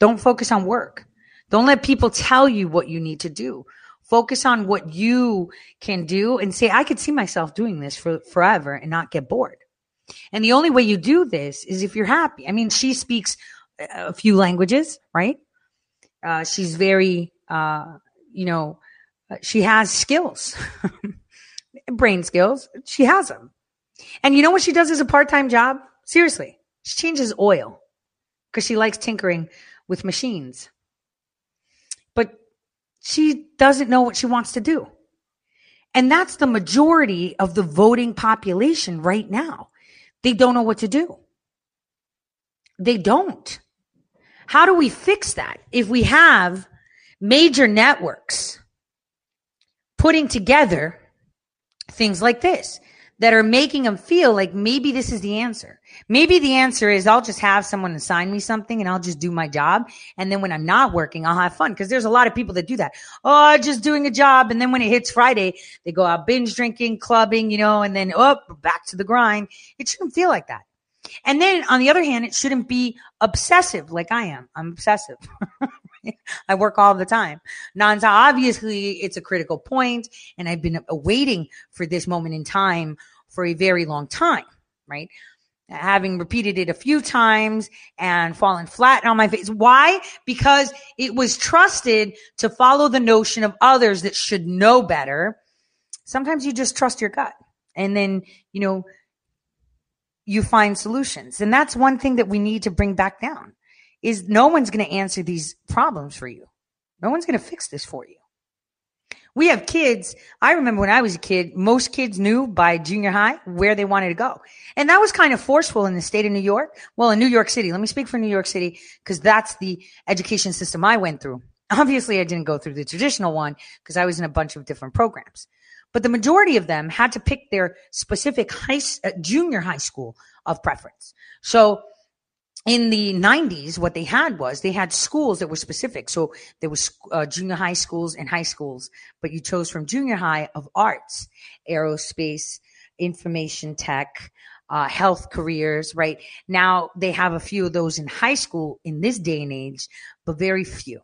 S1: Don't focus on work. Don't let people tell you what you need to do. Focus on what you can do and say, I could see myself doing this for forever and not get bored. And the only way you do this is if you're happy. I mean, she speaks a few languages, right? Uh, she's very, uh, you know, uh, she has skills, brain skills. She has them. And you know what she does as a part time job? Seriously, she changes oil because she likes tinkering with machines. But she doesn't know what she wants to do. And that's the majority of the voting population right now. They don't know what to do. They don't. How do we fix that? If we have major networks putting together things like this that are making them feel like maybe this is the answer. Maybe the answer is I'll just have someone assign me something and I'll just do my job. And then when I'm not working, I'll have fun. Cause there's a lot of people that do that. Oh, just doing a job. And then when it hits Friday, they go out binge drinking, clubbing, you know, and then oh, back to the grind. It shouldn't feel like that. And then on the other hand, it shouldn't be obsessive like I am. I'm obsessive. I work all the time. Nonstop. Obviously, it's a critical point, and I've been waiting for this moment in time for a very long time, right? Having repeated it a few times and fallen flat on my face. Why? Because it was trusted to follow the notion of others that should know better. Sometimes you just trust your gut. And then, you know, you find solutions. And that's one thing that we need to bring back down is no one's going to answer these problems for you. No one's going to fix this for you. We have kids. I remember when I was a kid, most kids knew by junior high where they wanted to go. And that was kind of forceful in the state of New York. Well, in New York City, let me speak for New York City because that's the education system I went through. Obviously, I didn't go through the traditional one because I was in a bunch of different programs. But the majority of them had to pick their specific high, uh, junior high school of preference. So in the 90s what they had was they had schools that were specific. So there was uh, junior high schools and high schools but you chose from junior high of arts aerospace information tech uh, health careers right? Now they have a few of those in high school in this day and age but very few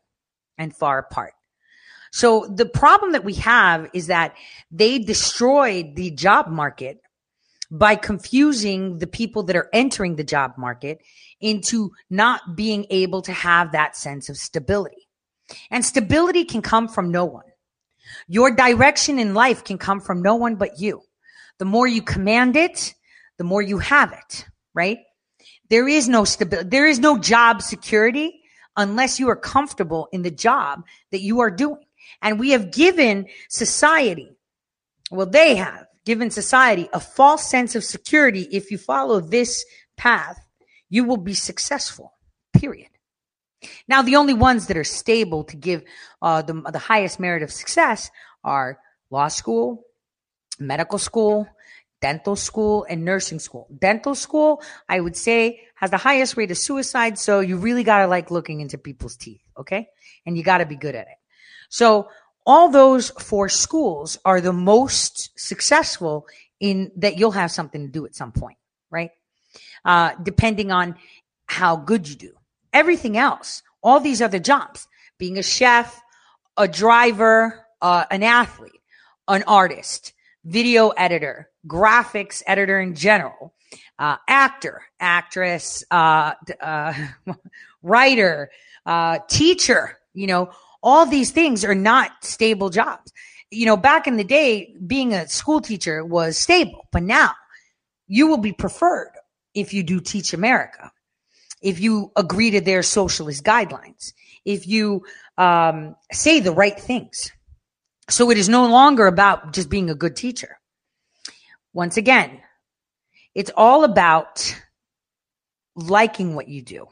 S1: and far apart so the problem that we have is that they destroyed the job market by confusing the people that are entering the job market into not being able to have that sense of stability. And stability can come from no one. Your direction in life can come from no one but you. The more you command it, the more you have it, right? There is no stability. There is no job security unless you are comfortable in the job that you are doing. And we have given society, well, they have given society a false sense of security if you follow this path you will be successful, period. Now, the only ones that are stable to give uh, the, the highest merit of success are law school, medical school, dental school, and nursing school. Dental school, I would say, has the highest rate of suicide. So you really got to like looking into people's teeth. Okay. And you got to be good at it. So all those four schools are the most successful in that you'll have something to do at some point, right? uh, depending on how good you do. Everything else, all these other jobs, being a chef, a driver, uh, an athlete, an artist, video editor, graphics editor in general, uh, actor, actress, uh, uh, writer, uh, teacher, you know, all these things are not stable jobs. You know, back in the day, being a school teacher was stable, but now you will be preferred if you do teach America, if you agree to their socialist guidelines, if you um, say the right things. So it is no longer about just being a good teacher. Once again, it's all about liking what you do.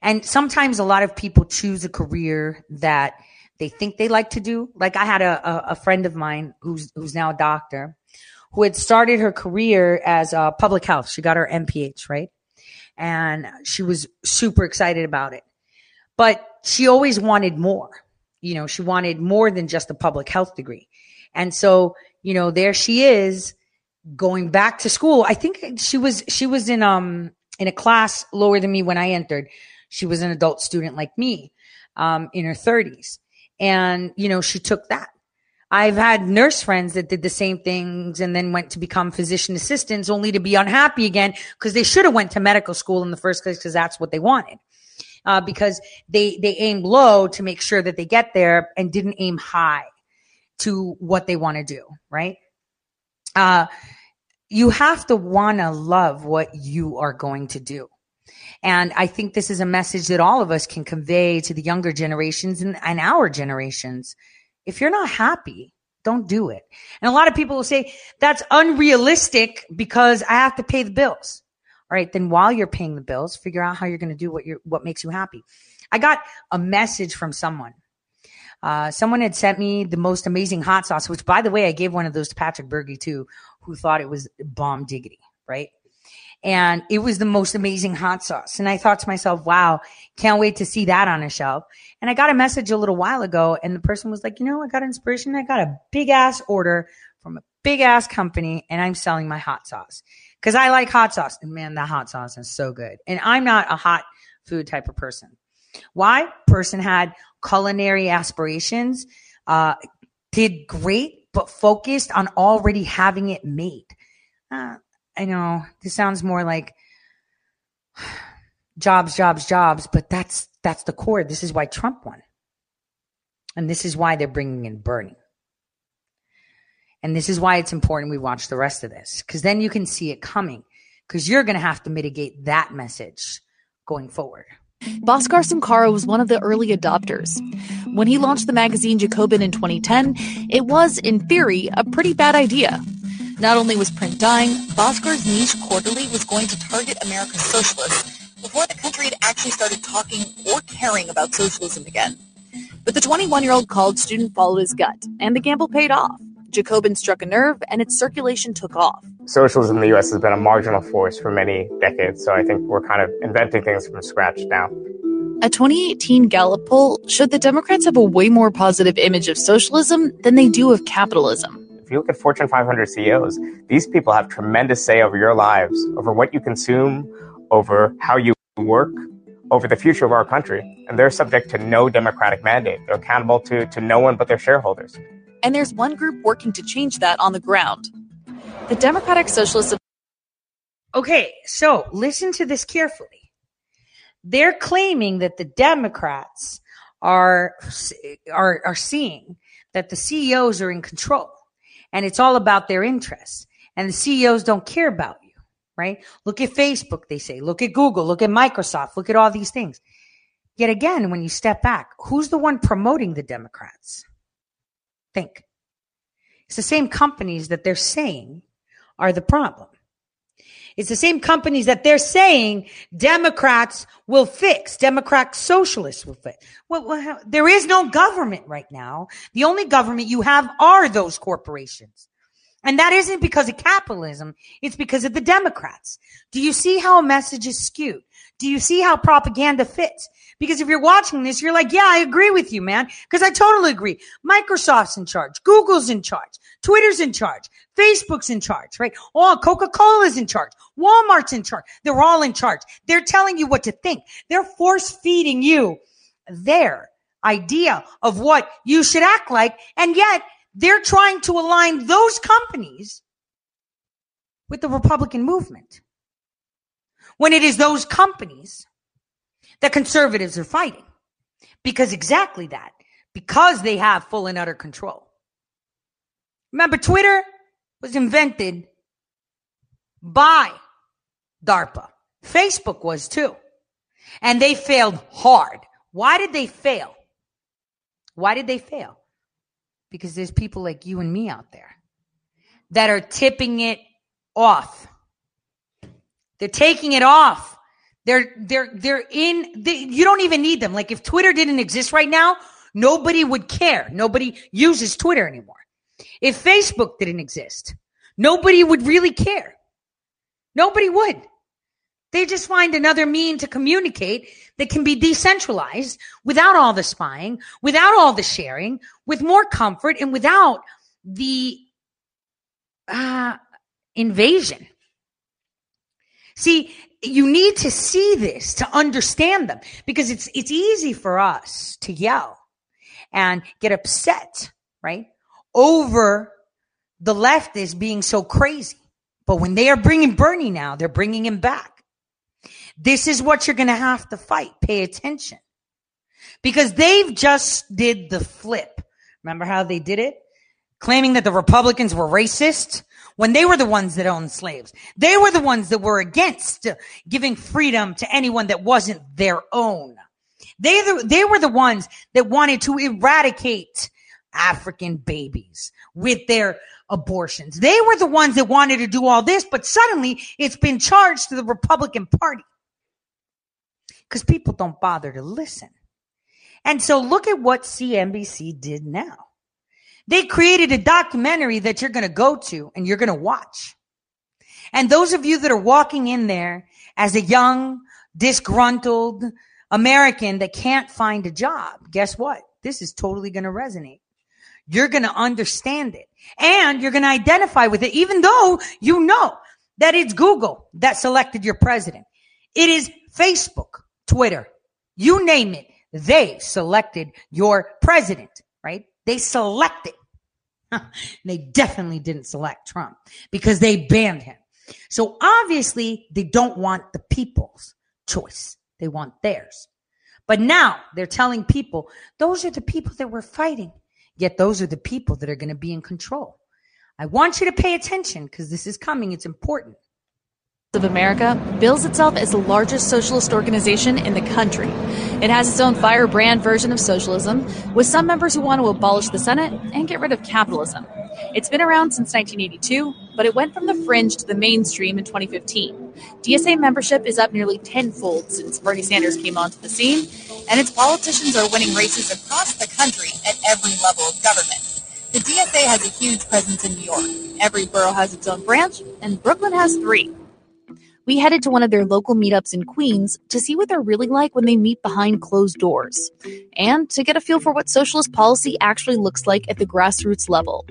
S1: And sometimes a lot of people choose a career that they think they like to do. Like I had a, a, a friend of mine who's who's now a doctor who had started her career as uh, public health. She got her MPH, right? And she was super excited about it. But she always wanted more. You know, she wanted more than just a public health degree. And so, you know, there she is going back to school. I think she was, she was in, um, in a class lower than me when I entered. She was an adult student like me, um, in her thirties. And, you know, she took that. I've had nurse friends that did the same things and then went to become physician assistants only to be unhappy again because they should have went to medical school in the first place because that's what they wanted. Uh, because they, they aimed low to make sure that they get there and didn't aim high to what they want to do, right? Uh, you have to want to love what you are going to do. And I think this is a message that all of us can convey to the younger generations and, and our generations. If you're not happy, don't do it. And a lot of people will say that's unrealistic because I have to pay the bills. All right. Then while you're paying the bills, figure out how you're going to do what you what makes you happy. I got a message from someone. Uh, someone had sent me the most amazing hot sauce, which by the way, I gave one of those to Patrick Bergy too, who thought it was bomb diggity, right? And it was the most amazing hot sauce. And I thought to myself, wow, can't wait to see that on a shelf. And I got a message a little while ago and the person was like, you know, I got inspiration. I got a big ass order from a big ass company and I'm selling my hot sauce because I like hot sauce. And man, that hot sauce is so good. And I'm not a hot food type of person. Why? Person had culinary aspirations, uh, did great, but focused on already having it made. Uh, I know this sounds more like jobs, jobs, jobs, but that's that's the core. This is why Trump won, and this is why they're bringing in Bernie, and this is why it's important we watch the rest of this because then you can see it coming because you're going to have to mitigate that message going forward.
S9: Bhaskar Sunkara was one of the early adopters. When he launched the magazine Jacobin in 2010, it was, in theory, a pretty bad idea. Not only was print dying, Bhaskar's niche quarterly was going to target America's socialists before the country had actually started talking or caring about socialism again. But the 21-year-old college student followed his gut, and the gamble paid off. Jacobin struck a nerve, and its circulation took off.
S27: Socialism in the U.S. has been a marginal force for many decades, so I think we're kind of inventing things from scratch now.
S9: A 2018 Gallup poll showed that Democrats have a way more positive image of socialism than they do of capitalism.
S27: If you look at Fortune 500 CEOs, these people have tremendous say over your lives, over what you consume, over how you work, over the future of our country. And they're subject to no democratic mandate. They're accountable to, to no one but their shareholders.
S9: And there's one group working to change that on the ground. The Democratic Socialists.
S1: Okay, so listen to this carefully. They're claiming that the Democrats are are are seeing that the CEOs are in control and it's all about their interests and the CEOs don't care about you, right? Look at Facebook, they say. Look at Google, look at Microsoft, look at all these things. Yet again, when you step back, who's the one promoting the Democrats? Think. It's the same companies that they're saying are the problem. It's the same companies that they're saying Democrats will fix, Democrat socialists will fix. Well, well, there is no government right now. The only government you have are those corporations. And that isn't because of capitalism. It's because of the Democrats. Do you see how a message is skewed? Do you see how propaganda fits? Because if you're watching this, you're like, yeah, I agree with you, man. Because I totally agree. Microsoft's in charge. Google's in charge. Twitter's in charge. Facebook's in charge, right? Oh, Coca-Cola's in charge. Walmart's in charge. They're all in charge. They're telling you what to think. They're force feeding you their idea of what you should act like. And yet they're trying to align those companies with the Republican movement. When it is those companies that conservatives are fighting. Because exactly that, because they have full and utter control. Remember, Twitter was invented by DARPA. Facebook was too. And they failed hard. Why did they fail? Why did they fail? Because there's people like you and me out there that are tipping it off. They're taking it off. They're they're they're in. They, you don't even need them. Like if Twitter didn't exist right now, nobody would care. Nobody uses Twitter anymore. If Facebook didn't exist, nobody would really care. Nobody would. They just find another mean to communicate that can be decentralized without all the spying, without all the sharing, with more comfort, and without the uh, invasion. See, you need to see this to understand them because it's it's easy for us to yell and get upset, right? Over the leftists being so crazy. But when they are bringing Bernie now, they're bringing him back. This is what you're going to have to fight. Pay attention. Because they've just did the flip. Remember how they did it? Claiming that the Republicans were racist when they were the ones that owned slaves. They were the ones that were against giving freedom to anyone that wasn't their own. They, they were the ones that wanted to eradicate African babies with their abortions. They were the ones that wanted to do all this, but suddenly it's been charged to the Republican Party because people don't bother to listen. And so look at what CNBC did now. They created a documentary that you're going to go to and you're going to watch. And those of you that are walking in there as a young, disgruntled American that can't find a job, guess what? This is totally going to resonate. You're going to understand it and you're going to identify with it, even though you know that it's Google that selected your president. It is Facebook, Twitter, you name it. They selected your president, right? They selected. they definitely didn't select Trump because they banned him. So obviously they don't want the people's choice. They want theirs. But now they're telling people those are the people that we're fighting. Yet those are the people that are going to be in control. I want you to pay attention because this is coming. It's important
S9: of America bills itself as the largest socialist organization in the country. It has its own firebrand version of socialism, with some members who want to abolish the Senate and get rid of capitalism. It's been around since 1982, but it went from the fringe to the mainstream in 2015. DSA membership is up nearly tenfold since Bernie Sanders came onto the scene, and its politicians are winning races across the country at every level of government. The DSA has a huge presence in New York. Every borough has its own branch, and Brooklyn has three. We headed to one of their local meetups in Queens to see what they're really like when they meet behind closed doors, and to get a feel for what socialist policy actually looks like at the grassroots level.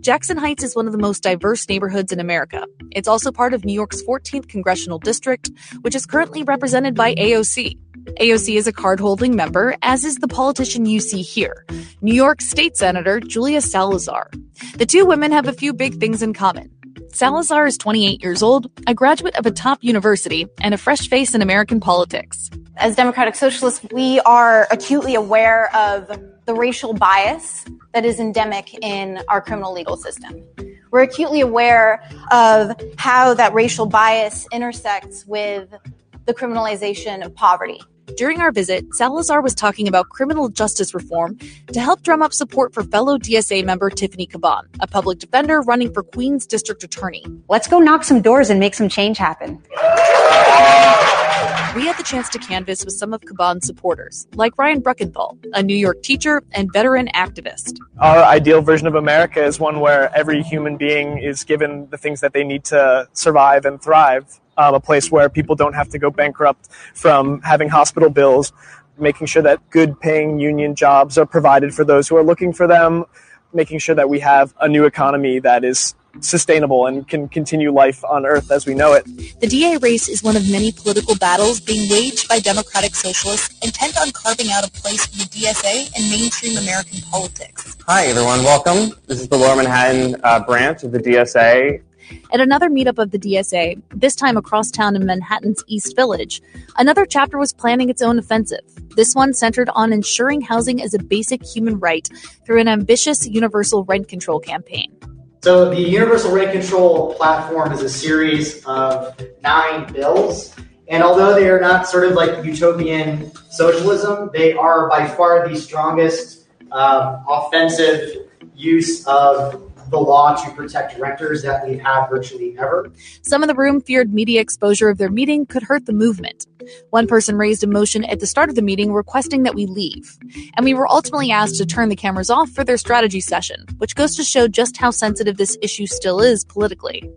S9: Jackson Heights is one of the most diverse neighborhoods in America. It's also part of New York's 14th congressional district, which is currently represented by AOC. AOC is a card holding member, as is the politician you see here, New York State Senator Julia Salazar. The two women have a few big things in common. Salazar is 28 years old, a graduate of a top university, and a fresh face in American politics.
S28: As Democratic Socialists, we are acutely aware of the racial bias that is endemic in our criminal legal system. We're acutely aware of how that racial bias intersects with the criminalization of poverty.
S9: During our visit, Salazar was talking about criminal justice reform to help drum up support for fellow DSA member Tiffany Caban, a public defender running for Queens District Attorney.
S29: Let's go knock some doors and make some change happen.
S9: We had the chance to canvass with some of Caban's supporters, like Ryan Bruckenthal, a New York teacher and veteran activist.
S16: Our ideal version of America is one where every human being is given the things that they need to survive and thrive um, a place where people don't have to go bankrupt from having hospital bills, making sure that good paying union jobs are provided for those who are looking for them, making sure that we have a new economy that is sustainable and can continue life on earth as we know it.
S17: The DA race is one of many political battles being waged by Democratic Socialists intent on carving out a place for the DSA in mainstream American politics.
S27: Hi, everyone. Welcome. This is the Lower Manhattan uh, branch of the DSA.
S9: At another meetup of the DSA, this time across town in Manhattan's East Village, another chapter was planning its own offensive. This one centered on ensuring housing as a basic human right through an ambitious universal rent control campaign.
S30: So, the Universal Rent Control platform is a series of nine bills. And although they are not sort of like utopian socialism, they are by far the strongest um, offensive use of the law to protect renters that we've had virtually ever.
S9: Some of the room feared media exposure of their meeting could hurt the movement. One person raised a motion at the start of the meeting requesting that we leave. And we were ultimately asked to turn the cameras off for their strategy session, which goes to show just how sensitive this issue still is politically.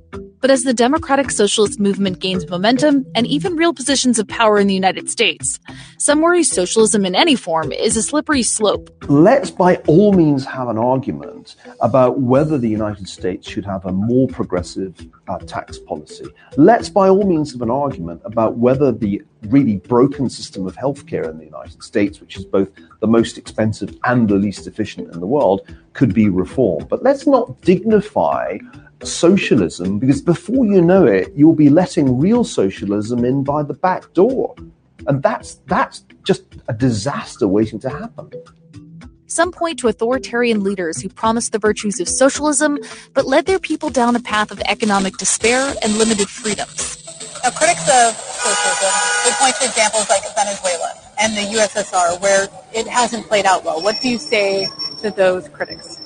S9: But as the democratic socialist movement gains momentum and even real positions of power in the United States, some worry socialism in any form is a slippery slope.
S31: Let's by all means have an argument about whether the United States should have a more progressive uh, tax policy. Let's by all means have an argument about whether the really broken system of healthcare in the United States, which is both the most expensive and the least efficient in the world, could be reformed. But let's not dignify socialism because before you know it, you'll be letting real socialism in by the back door. And that's that's just a disaster waiting to happen.
S9: Some point to authoritarian leaders who promised the virtues of socialism but led their people down a path of economic despair and limited freedoms.
S17: Now, critics of socialism would point to examples like Venezuela and the USSR where it hasn't played out well. What do you say to those critics?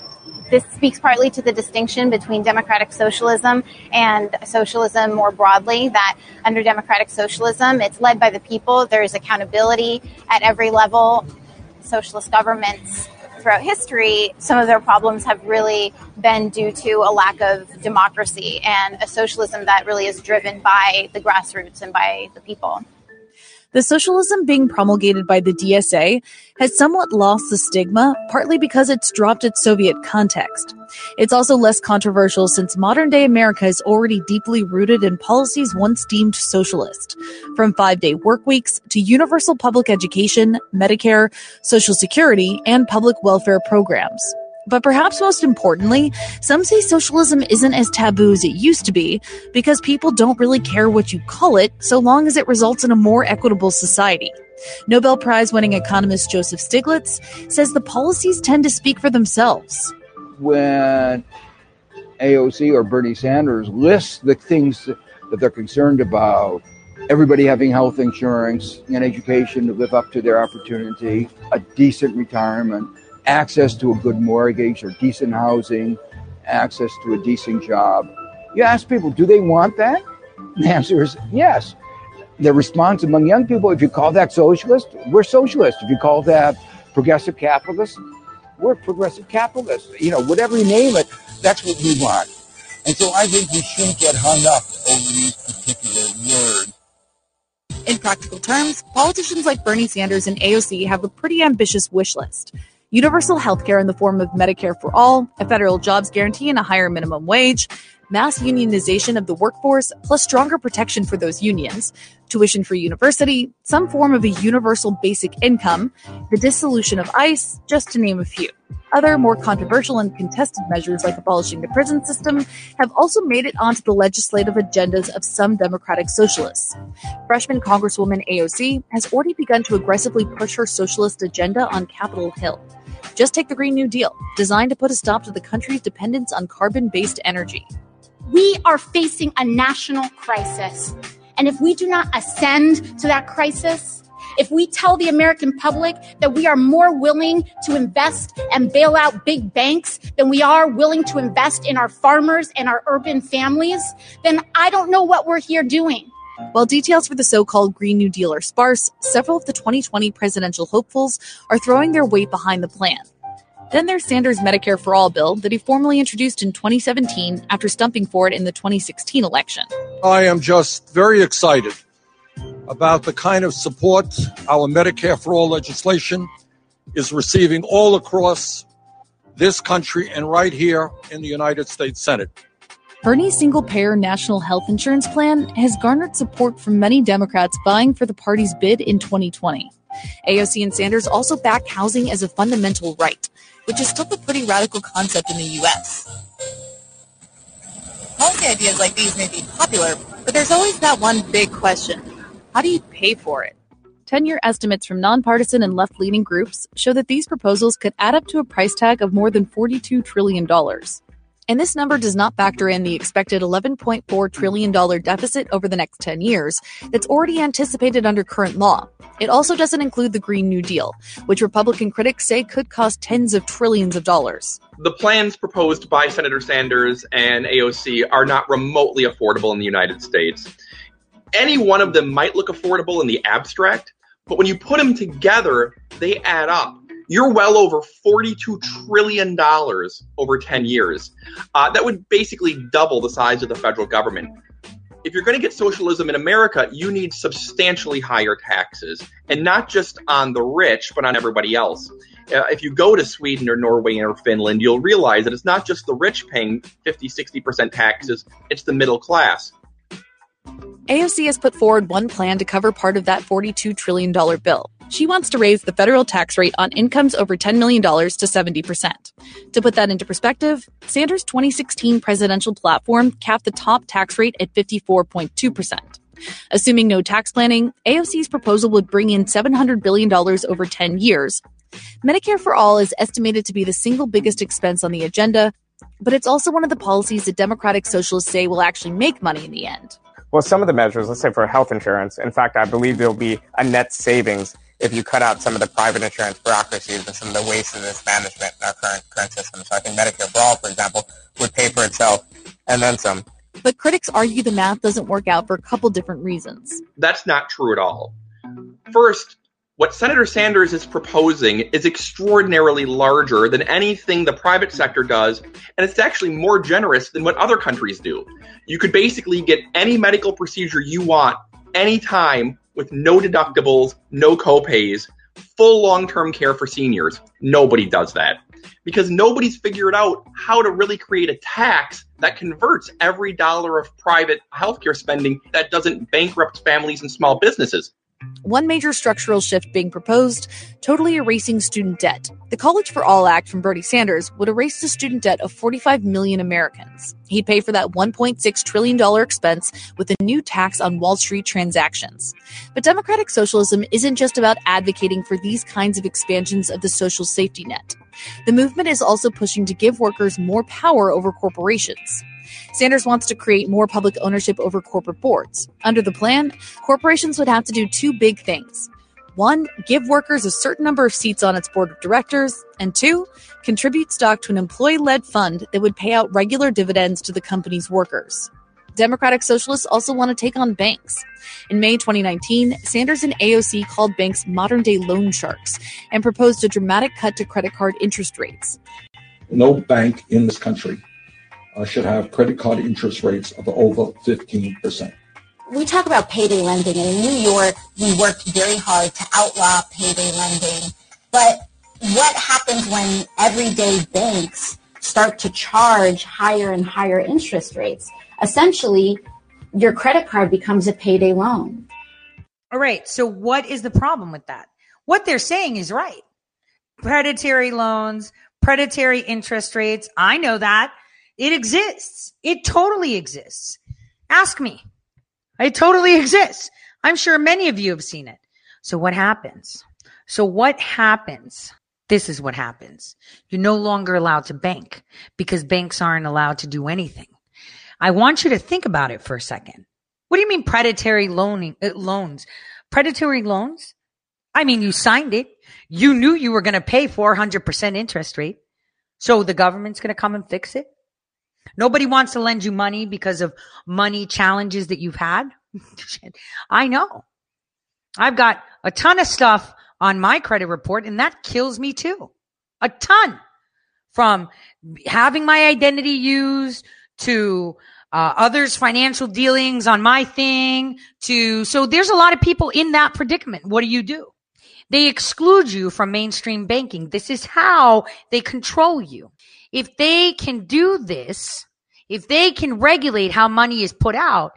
S28: This speaks partly to the distinction between democratic socialism and socialism more broadly, that under democratic socialism, it's led by the people. There is accountability at every level. Socialist governments throughout history, some of their problems have really been due to a lack of democracy and a socialism that really is driven by the grassroots and by the people.
S9: The socialism being promulgated by the DSA has somewhat lost the stigma, partly because it's dropped its Soviet context. It's also less controversial since modern day America is already deeply rooted in policies once deemed socialist, from five day work weeks to universal public education, Medicare, Social Security, and public welfare programs. But perhaps most importantly, some say socialism isn't as taboo as it used to be because people don't really care what you call it so long as it results in a more equitable society. Nobel Prize winning economist Joseph Stiglitz says the policies tend to speak for themselves.
S32: When AOC or Bernie Sanders lists the things that they're concerned about, everybody having health insurance and education to live up to their opportunity, a decent retirement, access to a good mortgage or decent housing, access to a decent job. You ask people, do they want that? The answer is yes. The response among young people, if you call that socialist, we're socialist. If you call that progressive capitalist, we're progressive capitalists. You know, whatever you name it, that's what we want. And so I think we shouldn't get hung up over these particular words.
S9: In practical terms, politicians like Bernie Sanders and AOC have a pretty ambitious wish list universal health care in the form of Medicare for all, a federal jobs guarantee and a higher minimum wage, mass unionization of the workforce, plus stronger protection for those unions, tuition free university, some form of a universal basic income, the dissolution of ICE, just to name a few. Other more controversial and contested measures like abolishing the prison system have also made it onto the legislative agendas of some democratic socialists. Freshman Congresswoman AOC has already begun to aggressively push her socialist agenda on Capitol Hill. Just take the Green New Deal, designed to put a stop to the country's dependence on carbon based energy.
S33: We are facing a national crisis. And if we do not ascend to that crisis, if we tell the American public that we are more willing to invest and bail out big banks than we are willing to invest in our farmers and our urban families, then I don't know what we're here doing.
S9: While details for the so called Green New Deal are sparse, several of the 2020 presidential hopefuls are throwing their weight behind the plan. Then there's Sanders' Medicare for All bill that he formally introduced in 2017 after stumping for it in the 2016 election.
S10: I am just very excited about the kind of support our Medicare for All legislation is receiving all across this country and right here in the United States Senate.
S9: Bernie's single payer national health insurance plan has garnered support from many Democrats vying for the party's bid in 2020. AOC and Sanders also back housing as a fundamental right, which is still a pretty radical concept in the U.S.
S17: Policy ideas like these may be popular, but there's always that one big question. How do you pay for it?
S9: 10 year estimates from nonpartisan and left leaning groups show that these proposals could add up to a price tag of more than $42 trillion. And this number does not factor in the expected $11.4 trillion deficit over the next 10 years that's already anticipated under current law. It also doesn't include the Green New Deal, which Republican critics say could cost tens of trillions of dollars.
S34: The plans proposed by Senator Sanders and AOC are not remotely affordable in the United States. Any one of them might look affordable in the abstract, but when you put them together, they add up you're well over $42 trillion over 10 years. Uh, that would basically double the size of the federal government. If you're going to get socialism in America, you need substantially higher taxes, and not just on the rich, but on everybody else. Uh, if you go to Sweden or Norway or Finland, you'll realize that it's not just the rich paying 50, 60% taxes, it's the middle class.
S9: AOC has put forward one plan to cover part of that $42 trillion bill. She wants to raise the federal tax rate on incomes over $10 million to 70%. To put that into perspective, Sanders' 2016 presidential platform capped the top tax rate at 54.2%. Assuming no tax planning, AOC's proposal would bring in $700 billion over 10 years. Medicare for All is estimated to be the single biggest expense on the agenda, but it's also one of the policies that Democratic Socialists say will actually make money in the end.
S27: Well, some of the measures, let's say for health insurance, in fact, I believe there'll be a net savings if you cut out some of the private insurance bureaucracies and some of the waste of this management in our current current system. So I think Medicare for All, for example, would pay for itself and then some.
S9: But critics argue the math doesn't work out for a couple different reasons.
S34: That's not true at all. First, what Senator Sanders is proposing is extraordinarily larger than anything the private sector does, and it's actually more generous than what other countries do. You could basically get any medical procedure you want anytime with no deductibles, no copays, full long term care for seniors. Nobody does that because nobody's figured out how to really create a tax that converts every dollar of private healthcare spending that doesn't bankrupt families and small businesses.
S9: One major structural shift being proposed totally erasing student debt. The College for All Act from Bernie Sanders would erase the student debt of 45 million Americans. He'd pay for that $1.6 trillion expense with a new tax on Wall Street transactions. But democratic socialism isn't just about advocating for these kinds of expansions of the social safety net. The movement is also pushing to give workers more power over corporations. Sanders wants to create more public ownership over corporate boards. Under the plan, corporations would have to do two big things. One, give workers a certain number of seats on its board of directors, and two, contribute stock to an employee led fund that would pay out regular dividends to the company's workers. Democratic Socialists also want to take on banks. In May 2019, Sanders and AOC called banks modern day loan sharks and proposed a dramatic cut to credit card interest rates.
S35: No bank in this country Uh, should have credit card interest rates of over 15%.
S36: We talk about payday lending, and in New York, we worked very hard to outlaw payday lending. But what happens when everyday banks start to charge higher and higher interest rates? Essentially, your credit card becomes a payday loan.
S1: All right. So, what is the problem with that? What they're saying is right. Predatory loans, predatory interest rates. I know that. It exists. It totally exists. Ask me. It totally exists. I'm sure many of you have seen it. So what happens? So what happens? This is what happens. You're no longer allowed to bank because banks aren't allowed to do anything. I want you to think about it for a second. What do you mean predatory loaning uh, loans? Predatory loans? I mean, you signed it. You knew you were going to pay 400% interest rate. So the government's going to come and fix it. Nobody wants to lend you money because of money challenges that you've had. I know. I've got a ton of stuff on my credit report and that kills me too. A ton from having my identity used to uh, others' financial dealings on my thing to, so there's a lot of people in that predicament. What do you do? They exclude you from mainstream banking. This is how they control you. If they can do this, if they can regulate how money is put out,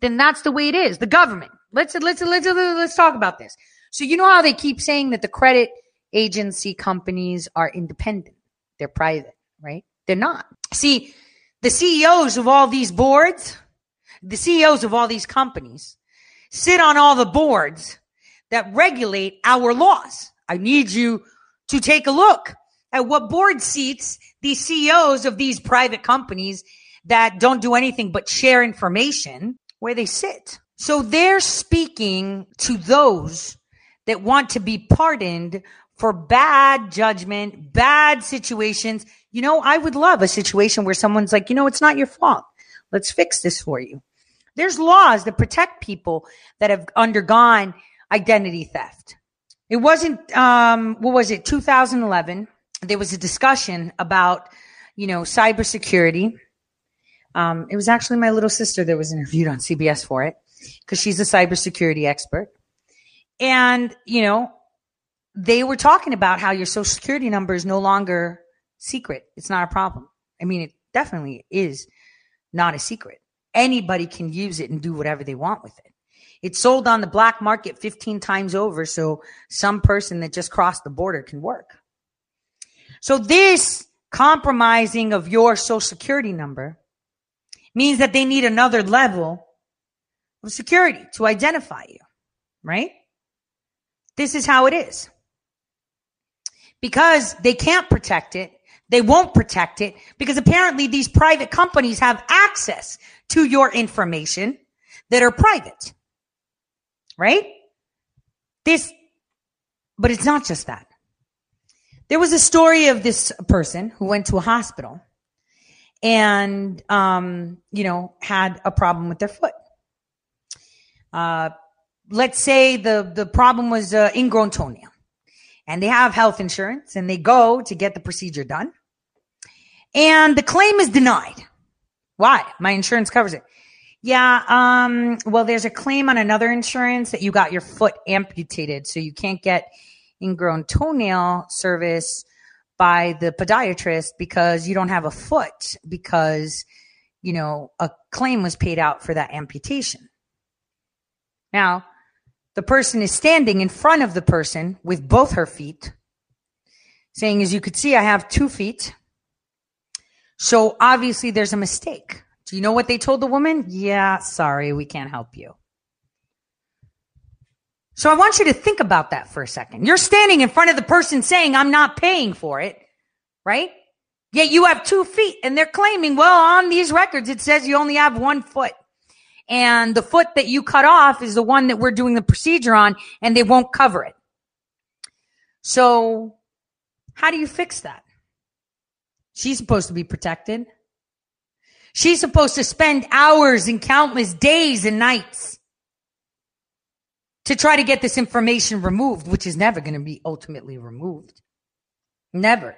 S1: then that's the way it is. The government. Let's let's let's let's talk about this. So you know how they keep saying that the credit agency companies are independent. They're private, right? They're not. See, the CEOs of all these boards, the CEOs of all these companies sit on all the boards that regulate our laws. I need you to take a look at what board seats these CEOs of these private companies that don't do anything but share information where they sit. So they're speaking to those that want to be pardoned for bad judgment, bad situations. You know, I would love a situation where someone's like, you know, it's not your fault. Let's fix this for you. There's laws that protect people that have undergone identity theft. It wasn't, um, what was it, 2011. There was a discussion about, you know, cybersecurity. Um, it was actually my little sister that was interviewed on CBS for it because she's a cybersecurity expert. And, you know, they were talking about how your social security number is no longer secret. It's not a problem. I mean, it definitely is not a secret. Anybody can use it and do whatever they want with it. It's sold on the black market 15 times over, so some person that just crossed the border can work. So this compromising of your social security number means that they need another level of security to identify you, right? This is how it is. Because they can't protect it, they won't protect it because apparently these private companies have access to your information that are private. Right? This, but it's not just that. There was a story of this person who went to a hospital and, um, you know, had a problem with their foot. Uh, let's say the, the problem was uh, ingrown toenail and they have health insurance and they go to get the procedure done and the claim is denied. Why? My insurance covers it. Yeah, um, well, there's a claim on another insurance that you got your foot amputated, so you can't get ingrown toenail service by the podiatrist because you don't have a foot because, you know, a claim was paid out for that amputation. Now, the person is standing in front of the person with both her feet, saying, as you could see, I have two feet. So obviously there's a mistake. Do you know what they told the woman? Yeah, sorry, we can't help you. So I want you to think about that for a second. You're standing in front of the person saying, I'm not paying for it, right? Yet you have two feet and they're claiming, well, on these records, it says you only have one foot. And the foot that you cut off is the one that we're doing the procedure on and they won't cover it. So how do you fix that? She's supposed to be protected. She's supposed to spend hours and countless days and nights to try to get this information removed, which is never going to be ultimately removed. Never.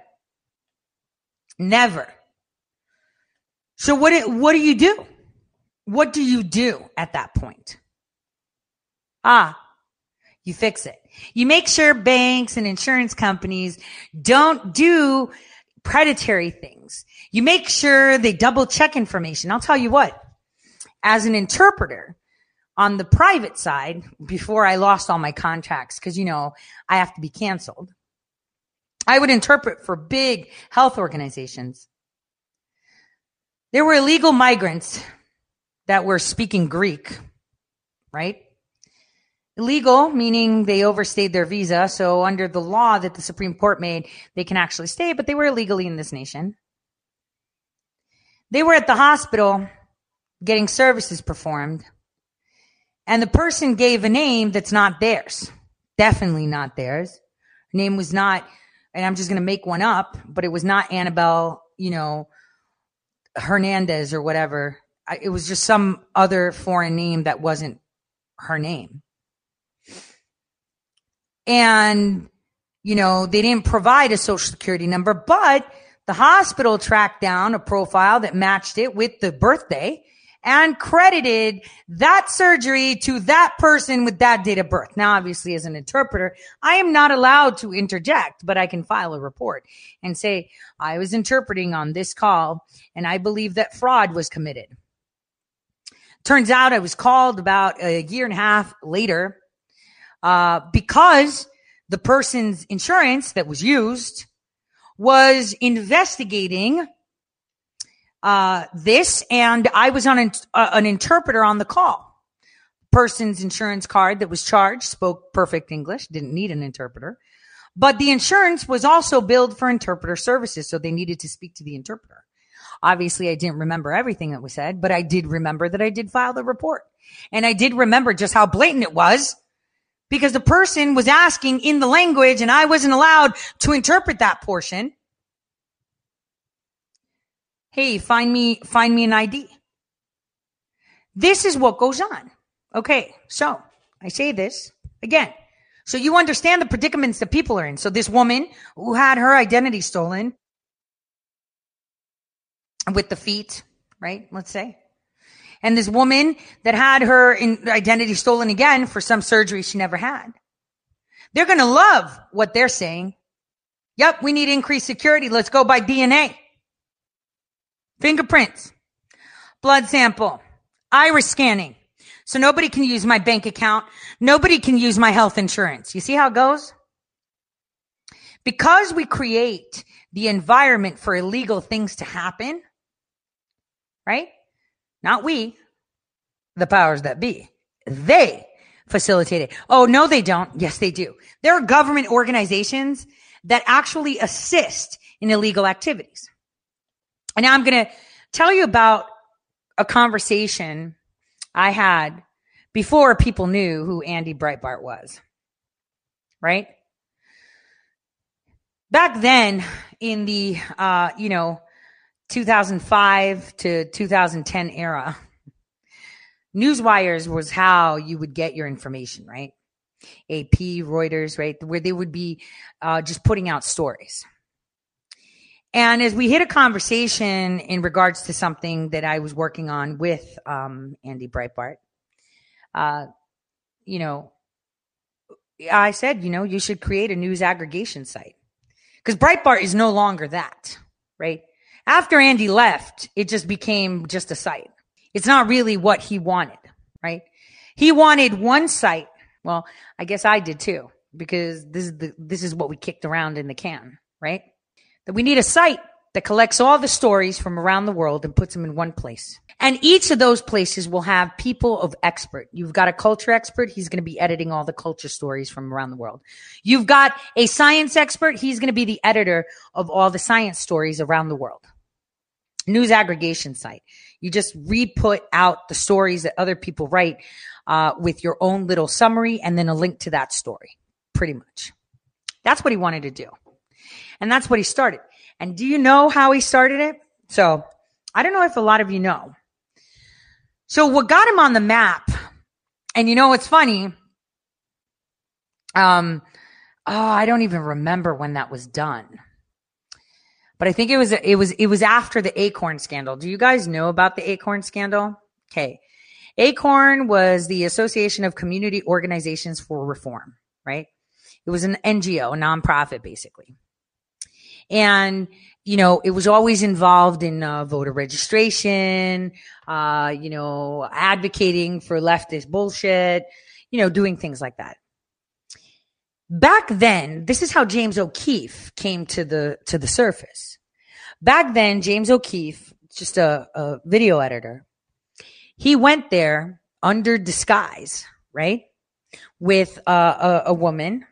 S1: Never. So what, what do you do? What do you do at that point? Ah, you fix it. You make sure banks and insurance companies don't do predatory things. You make sure they double check information. I'll tell you what, as an interpreter on the private side, before I lost all my contracts, because you know, I have to be canceled. I would interpret for big health organizations. There were illegal migrants that were speaking Greek, right? Illegal, meaning they overstayed their visa. So under the law that the Supreme Court made, they can actually stay, but they were illegally in this nation. They were at the hospital getting services performed, and the person gave a name that's not theirs. Definitely not theirs. Name was not, and I'm just going to make one up, but it was not Annabelle, you know, Hernandez or whatever. It was just some other foreign name that wasn't her name. And, you know, they didn't provide a social security number, but the hospital tracked down a profile that matched it with the birthday and credited that surgery to that person with that date of birth. Now, obviously, as an interpreter, I am not allowed to interject, but I can file a report and say, I was interpreting on this call and I believe that fraud was committed. Turns out I was called about a year and a half later uh, because the person's insurance that was used was investigating uh, this, and I was on an, uh, an interpreter on the call. Person's insurance card that was charged spoke perfect English, didn't need an interpreter. But the insurance was also billed for interpreter services, so they needed to speak to the interpreter. Obviously, I didn't remember everything that was said, but I did remember that I did file the report. And I did remember just how blatant it was because the person was asking in the language and I wasn't allowed to interpret that portion. Hey, find me, find me an ID. This is what goes on. Okay. So I say this again. So you understand the predicaments that people are in. So this woman who had her identity stolen with the feet, right? Let's say. And this woman that had her identity stolen again for some surgery she never had. They're going to love what they're saying. Yep, we need increased security. Let's go by DNA. Fingerprints, blood sample, iris scanning. So nobody can use my bank account. Nobody can use my health insurance. You see how it goes? Because we create the environment for illegal things to happen, right? Not we, the powers that be. They facilitate it. Oh, no, they don't. Yes, they do. There are government organizations that actually assist in illegal activities. And now I'm going to tell you about a conversation I had before people knew who Andy Breitbart was. Right? Back then in the uh, you know, 2005 to 2010 era, newswires was how you would get your information, right? AP, Reuters, right? Where they would be uh, just putting out stories. And as we hit a conversation in regards to something that I was working on with um, Andy Breitbart, uh, you know, I said, you know, you should create a news aggregation site because Breitbart is no longer that, right? After Andy left, it just became just a site. It's not really what he wanted, right? He wanted one site. Well, I guess I did too, because this is the, this is what we kicked around in the can, right? We need a site that collects all the stories from around the world and puts them in one place. And each of those places will have people of expert. You've got a culture expert. He's going to be editing all the culture stories from around the world. You've got a science expert. He's going to be the editor of all the science stories around the world. News aggregation site. You just re-put out the stories that other people write uh, with your own little summary and then a link to that story. Pretty much. That's what he wanted to do. And that's what he started. And do you know how he started it? So I don't know if a lot of you know. So what got him on the map, and you know what's funny? Um, oh, I don't even remember when that was done. But I think it was it was it was after the Acorn scandal. Do you guys know about the Acorn scandal? Okay. Acorn was the Association of Community Organizations for Reform, right? It was an NGO, a nonprofit basically. And, you know, it was always involved in uh, voter registration, uh, you know, advocating for leftist bullshit, you know, doing things like that. Back then, this is how James O'Keefe came to the to the surface. Back then, James O'Keefe, just a, a video editor, he went there under disguise, right, with uh, a, a woman,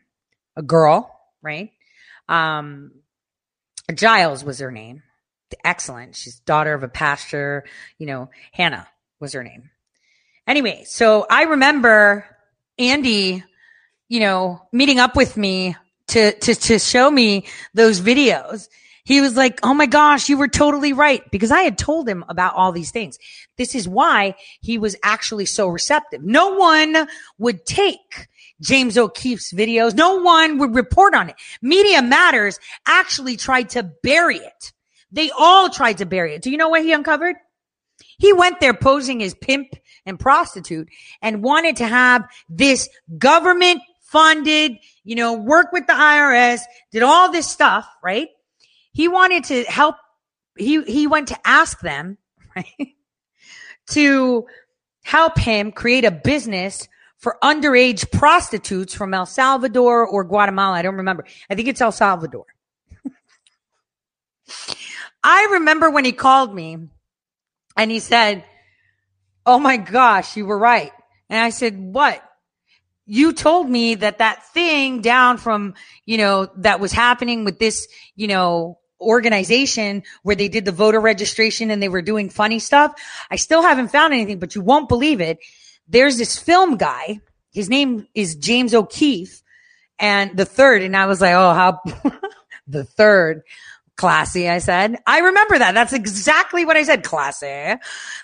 S1: a girl, right, um, Giles was her name. Excellent. She's daughter of a pastor, you know, Hannah was her name. Anyway, so I remember Andy, you know, meeting up with me to, to, to show me those videos. He was like, Oh my gosh, you were totally right. Because I had told him about all these things. This is why he was actually so receptive. No one would take James O'Keefe's videos. No one would report on it. Media Matters actually tried to bury it. They all tried to bury it. Do you know what he uncovered? He went there posing as pimp and prostitute and wanted to have this government funded, you know, work with the IRS, did all this stuff, right? He wanted to help. He, he went to ask them, right? to help him create a business for underage prostitutes from El Salvador or Guatemala. I don't remember. I think it's El Salvador. I remember when he called me and he said, Oh my gosh, you were right. And I said, What? You told me that that thing down from, you know, that was happening with this, you know, organization where they did the voter registration and they were doing funny stuff. I still haven't found anything, but you won't believe it there's this film guy. His name is James O'Keefe and the third. And I was like, Oh, how the third classy. I said, I remember that. That's exactly what I said. Classy,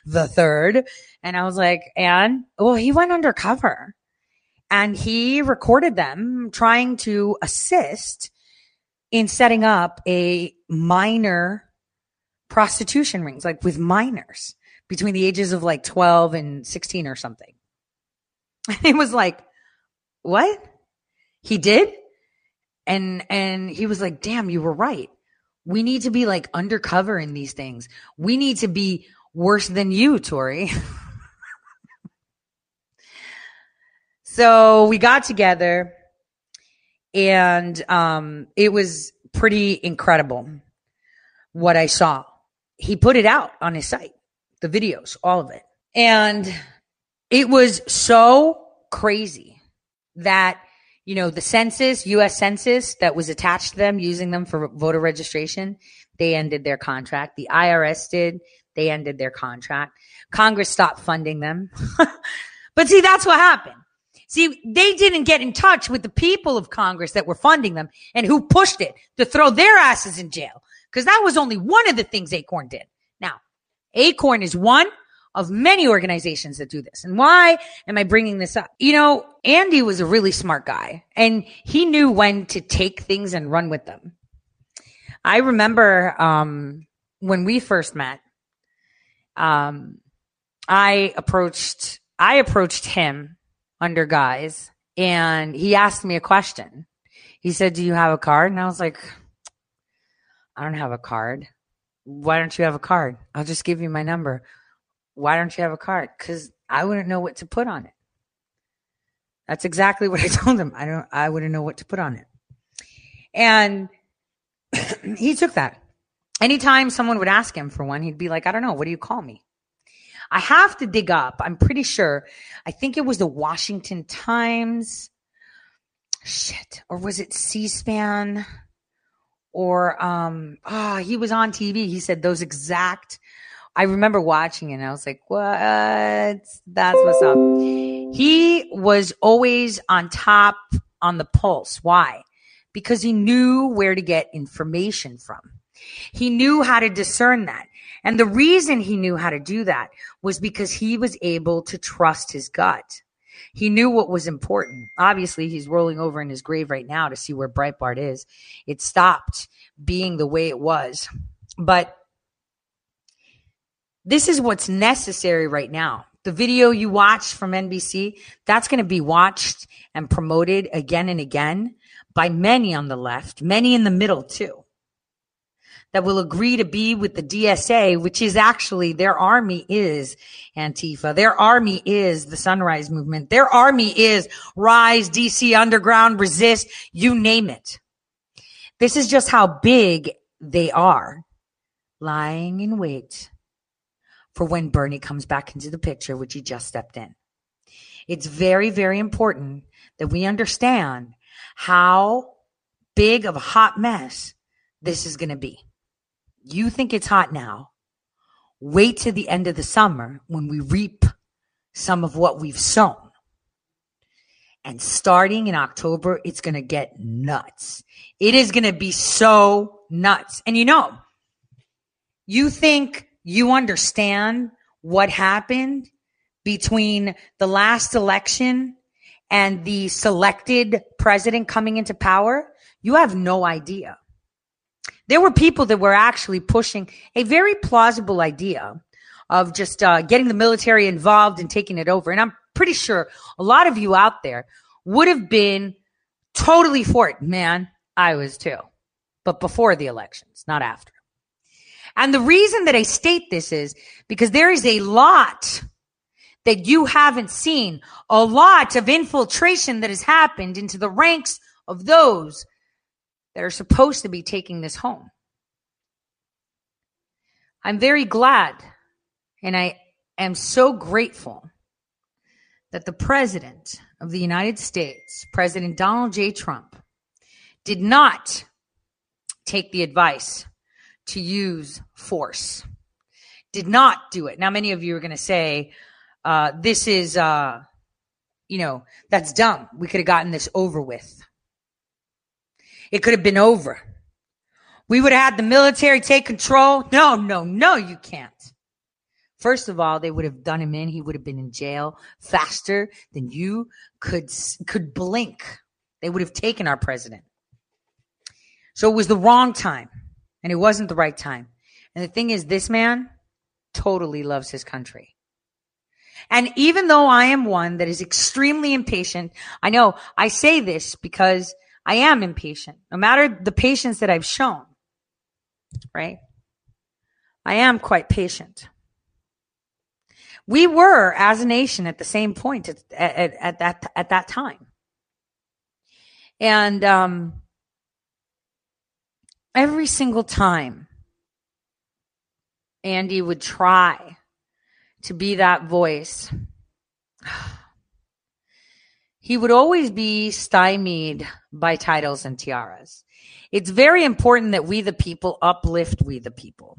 S1: the third. And I was like, and well, he went undercover and he recorded them trying to assist in setting up a minor prostitution rings, like with minors between the ages of like 12 and 16 or something. And it was like, what? He did? And, and he was like, damn, you were right. We need to be like undercover in these things. We need to be worse than you, Tori. so we got together and um, it was pretty incredible what I saw. He put it out on his site, the videos, all of it. And it was so crazy that, you know, the census, US Census that was attached to them using them for voter registration, they ended their contract. The IRS did. They ended their contract. Congress stopped funding them. but see, that's what happened. See, they didn't get in touch with the people of Congress that were funding them and who pushed it to throw their asses in jail. Because that was only one of the things Acorn did. Now, Acorn is one of many organizations that do this. And why am I bringing this up? You know, Andy was a really smart guy and he knew when to take things and run with them. I remember um, when we first met, um, I approached I approached him under guise and he asked me a question. He said, "Do you have a card?" And I was like, "I don't have a card." Why don't you have a card? I'll just give you my number. Why don't you have a card? Cuz I wouldn't know what to put on it. That's exactly what I told him. I don't I wouldn't know what to put on it. And he took that. Anytime someone would ask him for one, he'd be like, I don't know, what do you call me? I have to dig up. I'm pretty sure. I think it was the Washington Times. Shit. Or was it C SPAN? Or, um, oh, he was on TV. He said those exact. I remember watching it and I was like, what? That's what's up. He was always on top on the pulse. Why? Because he knew where to get information from. He knew how to discern that. And the reason he knew how to do that was because he was able to trust his gut. He knew what was important. Obviously, he's rolling over in his grave right now to see where Breitbart is. It stopped being the way it was. But this is what's necessary right now. The video you watched from NBC, that's going to be watched and promoted again and again by many on the left, many in the middle too that will agree to be with the DSA, which is actually their army is Antifa. Their army is the Sunrise Movement. Their army is Rise, DC Underground, Resist, you name it. This is just how big they are lying in wait for when Bernie comes back into the picture, which he just stepped in. It's very, very important that we understand how big of a hot mess this is going to be. You think it's hot now. Wait to the end of the summer when we reap some of what we've sown. And starting in October, it's going to get nuts. It is going to be so nuts. And you know, you think you understand what happened between the last election and the selected president coming into power? You have no idea. There were people that were actually pushing a very plausible idea of just uh, getting the military involved and taking it over. And I'm pretty sure a lot of you out there would have been totally for it. Man, I was too. But before the elections, not after. And the reason that I state this is because there is a lot that you haven't seen, a lot of infiltration that has happened into the ranks of those that are supposed to be taking this home. I'm very glad and I am so grateful that the President of the United States, President Donald J. Trump, did not take the advice to use force, did not do it. Now, many of you are going to say, uh, this is, uh, you know, that's dumb. We could have gotten this over with. It could have been over. We would have had the military take control. No, no, no, you can't. First of all, they would have done him in. He would have been in jail faster than you could could blink. They would have taken our president. So it was the wrong time, and it wasn't the right time. And the thing is, this man totally loves his country. And even though I am one that is extremely impatient, I know I say this because I am impatient, no matter the patience that I've shown, right? I am quite patient. We were, as a nation, at the same point at, at, at that at that time, and um, every single time Andy would try to be that voice, he would always be stymied by titles and tiaras. It's very important that we, the people, uplift we, the people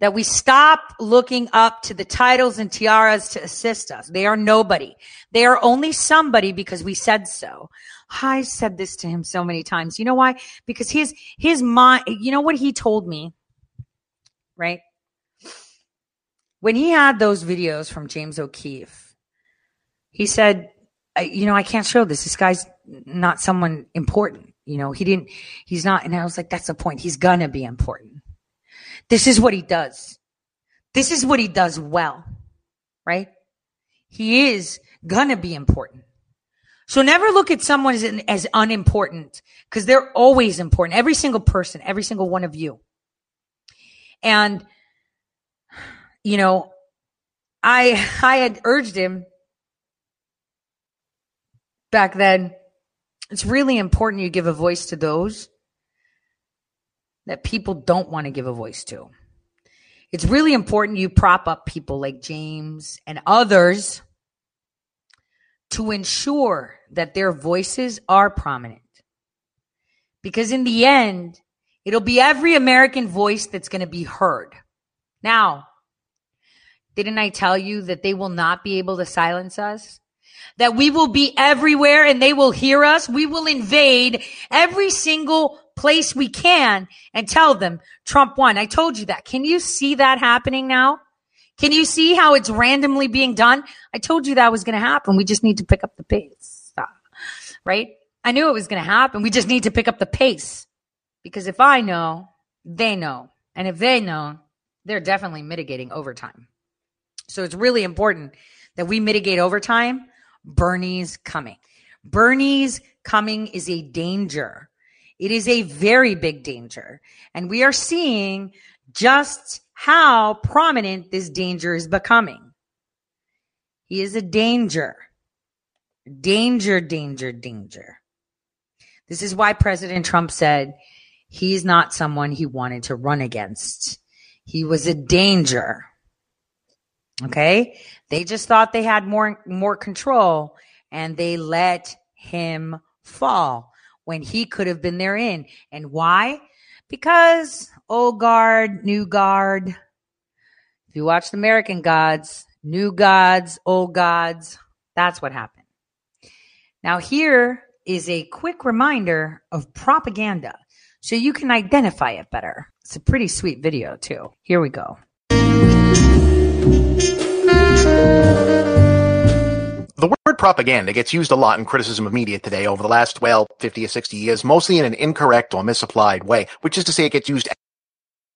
S1: that we stop looking up to the titles and tiaras to assist us. They are nobody. They are only somebody because we said so. I said this to him so many times. You know why? Because his, his mind, you know what he told me, right? When he had those videos from James O'Keefe, he said, you know, I can't show this. This guy's not someone important. You know, he didn't, he's not. And I was like, that's the point. He's gonna be important. This is what he does. This is what he does well, right? He is gonna be important. So never look at someone as, as unimportant because they're always important. Every single person, every single one of you. And, you know, I, I had urged him back then. It's really important you give a voice to those that people don't want to give a voice to. It's really important you prop up people like James and others to ensure that their voices are prominent. Because in the end, it'll be every American voice that's going to be heard. Now, didn't I tell you that they will not be able to silence us? That we will be everywhere and they will hear us. We will invade every single place we can and tell them Trump won. I told you that. Can you see that happening now? Can you see how it's randomly being done? I told you that was going to happen. We just need to pick up the pace. Right? I knew it was going to happen. We just need to pick up the pace. Because if I know, they know. And if they know, they're definitely mitigating overtime. So it's really important that we mitigate overtime. Bernie's coming. Bernie's coming is a danger. It is a very big danger. And we are seeing just how prominent this danger is becoming. He is a danger. Danger, danger, danger. This is why President Trump said he's not someone he wanted to run against. He was a danger. Okay. They just thought they had more, more control and they let him fall when he could have been there in. And why? Because old guard, new guard. If you watched American Gods, new gods, old gods, that's what happened. Now, here is a quick reminder of propaganda so you can identify it better. It's a pretty sweet video, too. Here we go.
S37: The word propaganda gets used a lot in criticism of media today over the last, well, 50 or 60 years, mostly in an incorrect or misapplied way, which is to say it gets used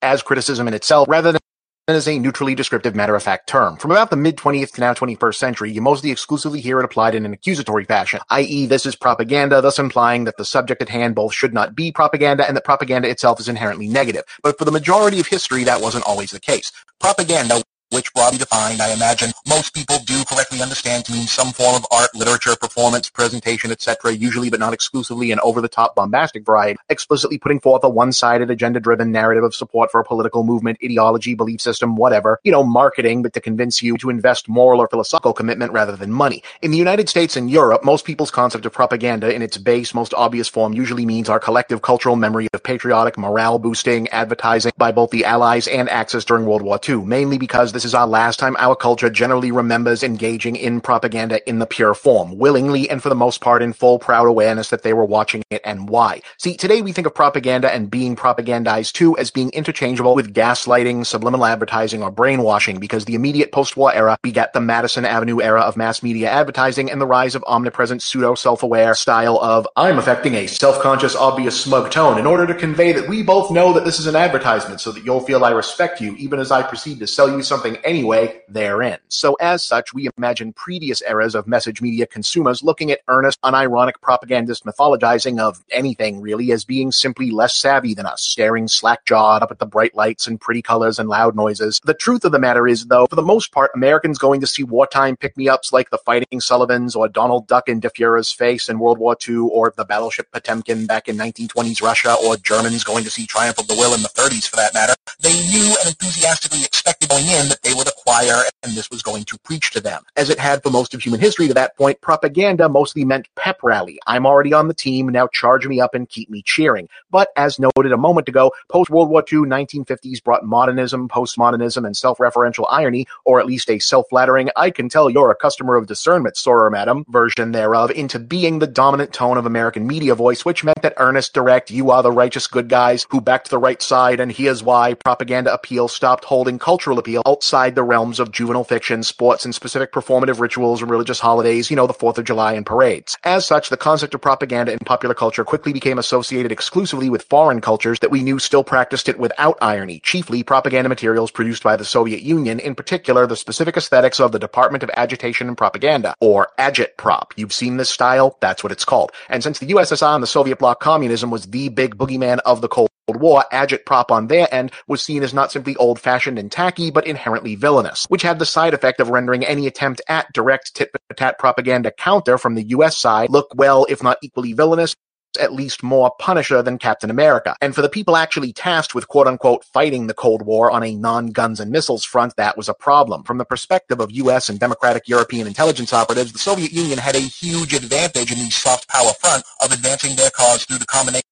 S37: as criticism in itself rather than as a neutrally descriptive matter-of-fact term. From about the mid-20th to now 21st century, you mostly exclusively hear it applied in an accusatory fashion, i.e. this is propaganda, thus implying that the subject at hand both should not be propaganda and that propaganda itself is inherently negative. But for the majority of history, that wasn't always the case. Propaganda which broadly defined, I imagine most people do correctly understand to mean some form of art, literature, performance, presentation, etc., usually but not exclusively an over-the-top bombastic variety, explicitly putting forth a one-sided, agenda-driven narrative of support for a political movement, ideology, belief system, whatever, you know, marketing, but to convince you to invest moral or philosophical commitment rather than money. In the United States and Europe, most people's concept of propaganda in its base, most obvious form usually means our collective cultural memory of patriotic, morale-boosting advertising by both the Allies and Axis during World War II, mainly because this this is our last time our culture generally remembers engaging in propaganda in the pure form, willingly and for the most part in full proud awareness that they were watching it and why. See, today we think of propaganda and being propagandized too as being interchangeable with gaslighting, subliminal advertising, or brainwashing because the immediate post-war era begat the Madison Avenue era of mass media advertising and the rise of omnipresent pseudo self-aware style of I'm affecting a self-conscious, obvious, smug tone in order to convey that we both know that this is an advertisement so that you'll feel I respect you even as I proceed to sell you something anyway therein. So as such, we imagine previous eras of message media consumers looking at earnest, unironic propagandist mythologizing of anything really as being simply less savvy than us, staring slack-jawed up at the bright lights and pretty colors and loud noises. The truth of the matter is, though, for the most part, Americans going to see wartime pick-me-ups like the Fighting Sullivans or Donald Duck in Der Fuehrer's face in World War II or the battleship Potemkin back in 1920s Russia or Germans going to see Triumph of the Will in the 30s for that matter. They knew and enthusiastically expected going in that they were the choir and this was going to preach to them. As it had for most of human history to that point, propaganda mostly meant pep rally. I'm already on the team, now charge me up and keep me cheering. But as noted a moment ago, post-World War II 1950s brought modernism, postmodernism, and self-referential irony, or at least a self-flattering, I can tell you're a customer of discernment, soror madam, version thereof, into being the dominant tone of American media voice, which meant that earnest, direct, you are the righteous good guys who backed the right side, and here's why propaganda appeal stopped holding cultural appeal outside the realms of juvenile fiction, sports, and specific performative rituals and religious holidays, you know, the 4th of July and parades. As such, the concept of propaganda in popular culture quickly became associated exclusively with foreign cultures that we knew still practiced it without irony, chiefly propaganda materials produced by the Soviet Union, in particular the specific aesthetics of the Department of Agitation and Propaganda, or Agitprop. You've seen this style? That's what it's called. And since the USSR and the Soviet bloc communism was the big boogeyman of the Cold War, agitprop on their end was seen as not simply old-fashioned and tacky, but inherently villainous, which had the side effect of rendering any attempt at direct tit-for-tat propaganda counter from the US side look well, if not equally villainous, at least more Punisher than Captain America. And for the people actually tasked with quote unquote fighting the Cold War on a non-guns and missiles front, that was a problem. From the perspective of US and democratic European intelligence operatives, the Soviet Union had a huge advantage in the soft power front of advancing their cause through the combination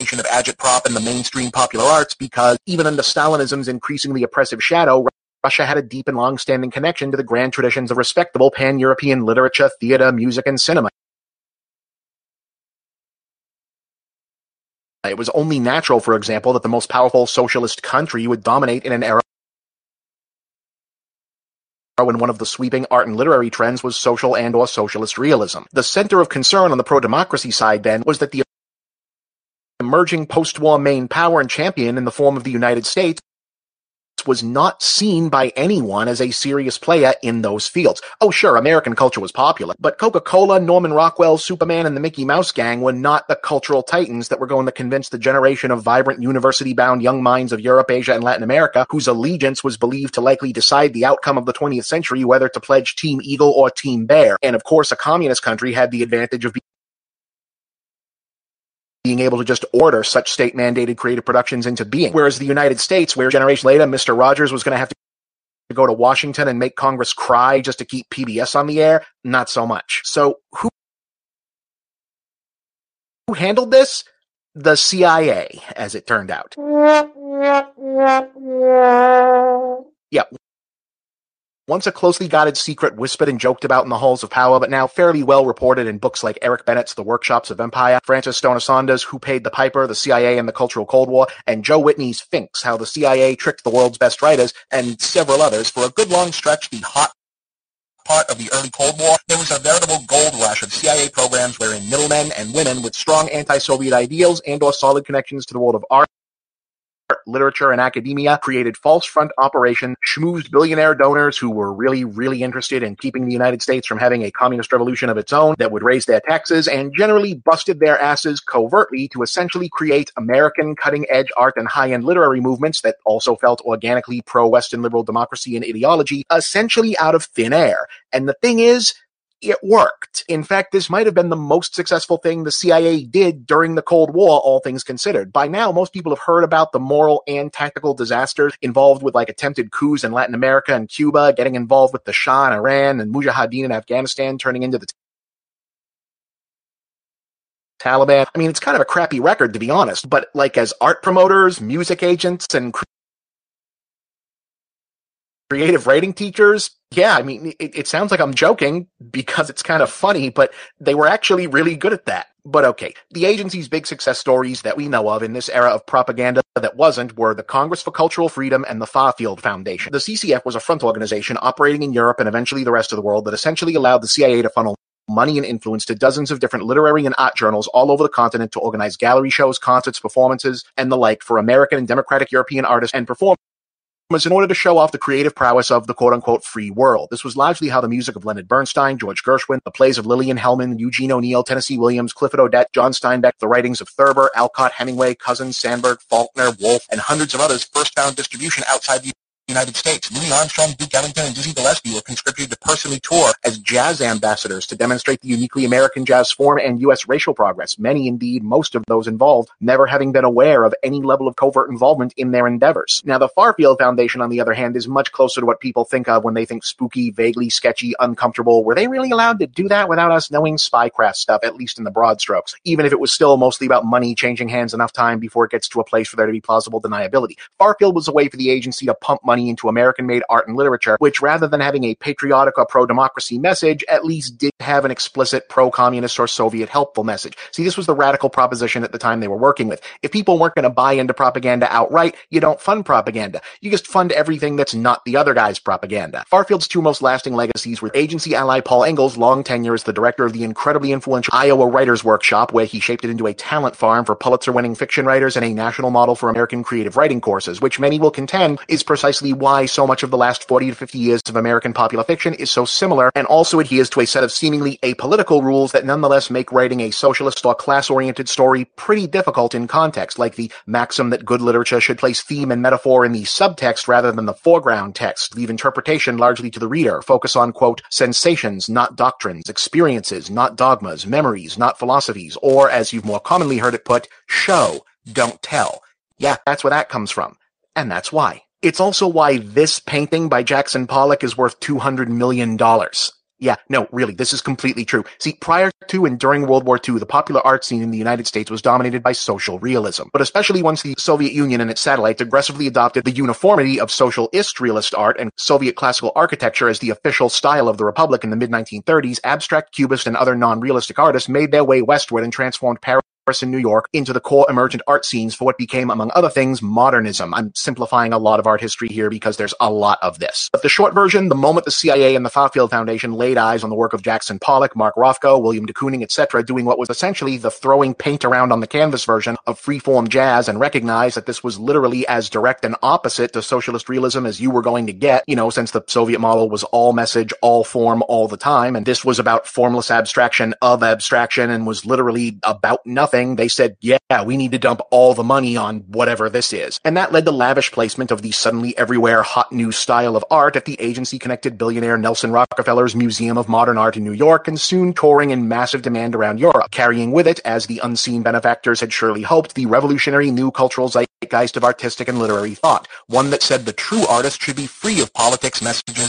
S37: of agitprop and the mainstream popular arts because even under Stalinism's increasingly oppressive shadow, Russia had a deep and long-standing connection to the grand traditions of respectable pan-European literature, theater, music, and cinema. It was only natural, for example, that the most powerful socialist country would dominate in an era when one of the sweeping art and literary trends was social and or socialist realism. The center of concern on the pro-democracy side then was that the emerging post-war main power and champion in the form of the United States was not seen by anyone as a serious player in those fields. Oh, sure, American culture was popular, but Coca-Cola, Norman Rockwell, Superman, and the Mickey Mouse Gang were not the cultural titans that were going to convince the generation of vibrant, university-bound young minds of Europe, Asia, and Latin America, whose allegiance was believed to likely decide the outcome of the 20th century, whether to pledge Team Eagle or Team Bear. And of course, a communist country had the advantage of being able to just order such state mandated creative productions into being. Whereas the United States, where a generation later, Mr. Rogers was going to have to go to Washington and make Congress cry just to keep PBS on the air, not so much. So who, who handled this? The CIA, as it turned out. Yeah, once a closely guarded secret whispered and joked about in the halls of power, but now fairly well reported in books like Eric Bennett's The Workshops of Empire, Frances Stonor Saunders' Who Paid the Piper, The CIA and the Cultural Cold War, and Joe Whitney's Finks, How the CIA Tricked the World's Best Writers, and several others. For a good long stretch, the hot part of the early Cold War, there was a veritable gold rush of CIA programs wherein middlemen and women with strong anti-Soviet ideals and or solid connections to the world of art literature, and academia, created false front operations, schmoozed billionaire donors who were really, really interested in keeping the United States from having a communist revolution of its own that would raise their taxes, and generally busted their asses covertly to essentially create American cutting-edge art and high-end literary movements that also felt organically pro-Western liberal democracy and ideology, essentially out of thin air. And the thing is, it worked. In fact, this might have been the most successful thing the CIA did during the Cold War, all things considered. By now, most people have heard about the moral and tactical disasters involved with like attempted coups in Latin America and Cuba, getting involved with the Shah in Iran and Mujahideen in Afghanistan, turning into the Taliban. I mean, it's kind of a crappy record, to be honest, but like as art promoters, music agents, and creative writing teachers, yeah, I mean, it, it sounds like I'm joking because it's kind of funny, but they were actually really good at that. But okay, the agency's big success stories that we know of in this era of propaganda that wasn't were the Congress for Cultural Freedom and the Farfield Foundation. The CCF was a front organization operating in Europe and eventually the rest of the world that essentially allowed the CIA to funnel money and influence to dozens of different literary and art journals all over the continent to organize gallery shows, concerts, performances, and the like for American and democratic European artists and performers in order to show off the creative prowess of the quote unquote free world. This was largely how the music of Leonard Bernstein, George Gershwin, the plays of Lillian Hellman, Eugene O'Neill, Tennessee Williams, Clifford Odets, John Steinbeck, the writings of Thurber, Alcott, Hemingway, Cousins, Sandburg, Faulkner, Woolf, and hundreds of others first found distribution outside the United States. Louis Armstrong, Duke Ellington, and Dizzy Gillespie were conscripted to personally tour as jazz ambassadors to demonstrate the uniquely American jazz form and U.S. racial progress. Many, indeed, most of those involved, never having been aware of any level of covert involvement in their endeavors. Now, the Farfield Foundation, on the other hand, is much closer to what people think of when they think spooky, vaguely sketchy, uncomfortable. Were they really allowed to do that without us knowing spycraft stuff, at least in the broad strokes? Even if it was still mostly about money changing hands enough time before it gets to a place for there to be plausible deniability. Farfield was a way for the agency to pump money into American made art and literature, which rather than having a patriotic or pro democracy message, at least did have an explicit pro communist or Soviet helpful message. See, this was the radical proposition at the time they were working with. If people weren't going to buy into propaganda outright, you don't fund propaganda. You just fund everything that's not the other guy's propaganda. Farfield's two most lasting legacies were agency ally Paul Engle's long tenure as the director of the incredibly influential Iowa Writers Workshop, where he shaped it into a talent farm for Pulitzer winning fiction writers and a national model for American creative writing courses, which many will contend is precisely why so much of the last 40 to 50 years of American popular fiction is so similar and also adheres to a set of seemingly apolitical rules that nonetheless make writing a socialist or class-oriented story pretty difficult in context, like the maxim that good literature should place theme and metaphor in the subtext rather than the foreground text, leave interpretation largely to the reader, focus on, quote, sensations, not doctrines, experiences, not dogmas, memories, not philosophies, or, as you've more commonly heard it put, show, don't tell. Yeah, that's where that comes from. And that's why. It's also why this painting by Jackson Pollock is worth $200 million. Yeah, no, really, this is completely true. See, prior to and during World War II, the popular art scene in the United States was dominated by social realism. But especially once the Soviet Union and its satellites aggressively adopted the uniformity of socialist realist art and Soviet classical architecture as the official style of the Republic in the mid-1930s, abstract cubist and other non-realistic artists made their way westward and transformed Paris in New York into the core emergent art scenes for what became, among other things, modernism. I'm simplifying a lot of art history here because there's a lot of this. But the short version, the moment the CIA and the Farfield Foundation laid eyes on the work of Jackson Pollock, Mark Rothko, William de Kooning, etc., doing what was essentially the throwing paint around on the canvas version of freeform jazz and recognized that this was literally as direct and opposite to socialist realism as you were going to get, you know, since the Soviet model was all message, all form, all the time. And this was about formless abstraction of abstraction and was literally about nothing they said, yeah, we need to dump all the money on whatever this is. And that led to lavish placement of the suddenly everywhere hot new style of art at the agency connected billionaire Nelson Rockefeller's Museum of Modern Art in New York and soon touring in massive demand around Europe, carrying with it, as the unseen benefactors had surely hoped, the revolutionary new cultural zeitgeist of artistic and literary thought, one that said the true artist should be free of politics, messages,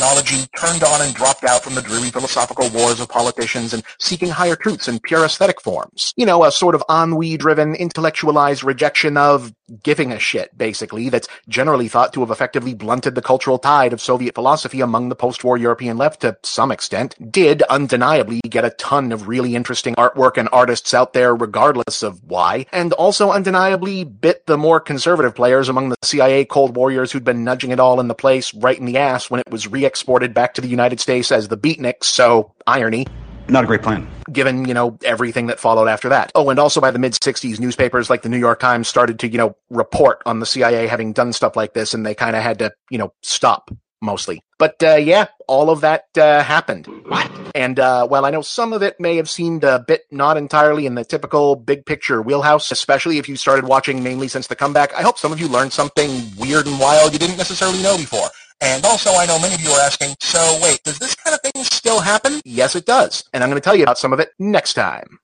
S37: ideology turned on and dropped out from the dreary philosophical wars of politicians and seeking higher truths in pure aesthetic forms. You know, a sort of ennui-driven, intellectualized rejection of giving a shit, basically, that's generally thought to have effectively blunted the cultural tide of Soviet philosophy among the post-war European left to some extent, did undeniably get a ton of really interesting artwork and artists out there regardless of why, and also undeniably bit the more conservative players among the CIA Cold Warriors who'd been nudging it all in the place right in the ass when it was re-exported back to the United States as the beatniks, so irony.
S38: Not a great plan.
S37: Given, you know, everything that followed after that. Oh, and also by the mid 60s, newspapers like the New York Times started to, you know, report on the CIA having done stuff like this, and they kind of had to, you know, stop mostly. But uh, yeah, all of that uh, happened. What? And uh, while I know some of it may have seemed a bit not entirely in the typical big picture wheelhouse, especially if you started watching mainly since the comeback, I hope some of you learned something weird and wild you didn't necessarily know before. And also, I know many of you are asking, so wait, does this kind of thing still happen? Yes, it does. And I'm going to tell you about some of it next time.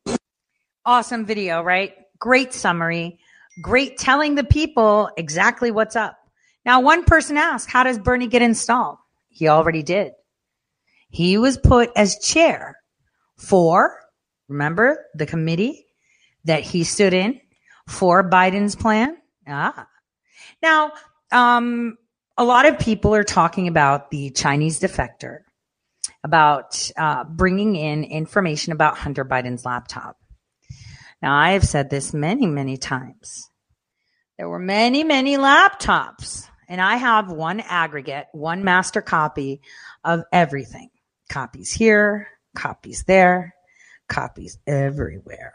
S1: Awesome video, right? Great summary. Great telling the people exactly what's up. Now, one person asked, how does Bernie get installed? He already did. He was put as chair for, remember, the committee that he stood in for Biden's plan. Ah. Now, um, a lot of people are talking about the Chinese defector, about uh, bringing in information about Hunter Biden's laptop. Now, I have said this many, many times. There were many, many laptops, and I have one aggregate, one master copy of everything. Copies here, copies there, copies everywhere.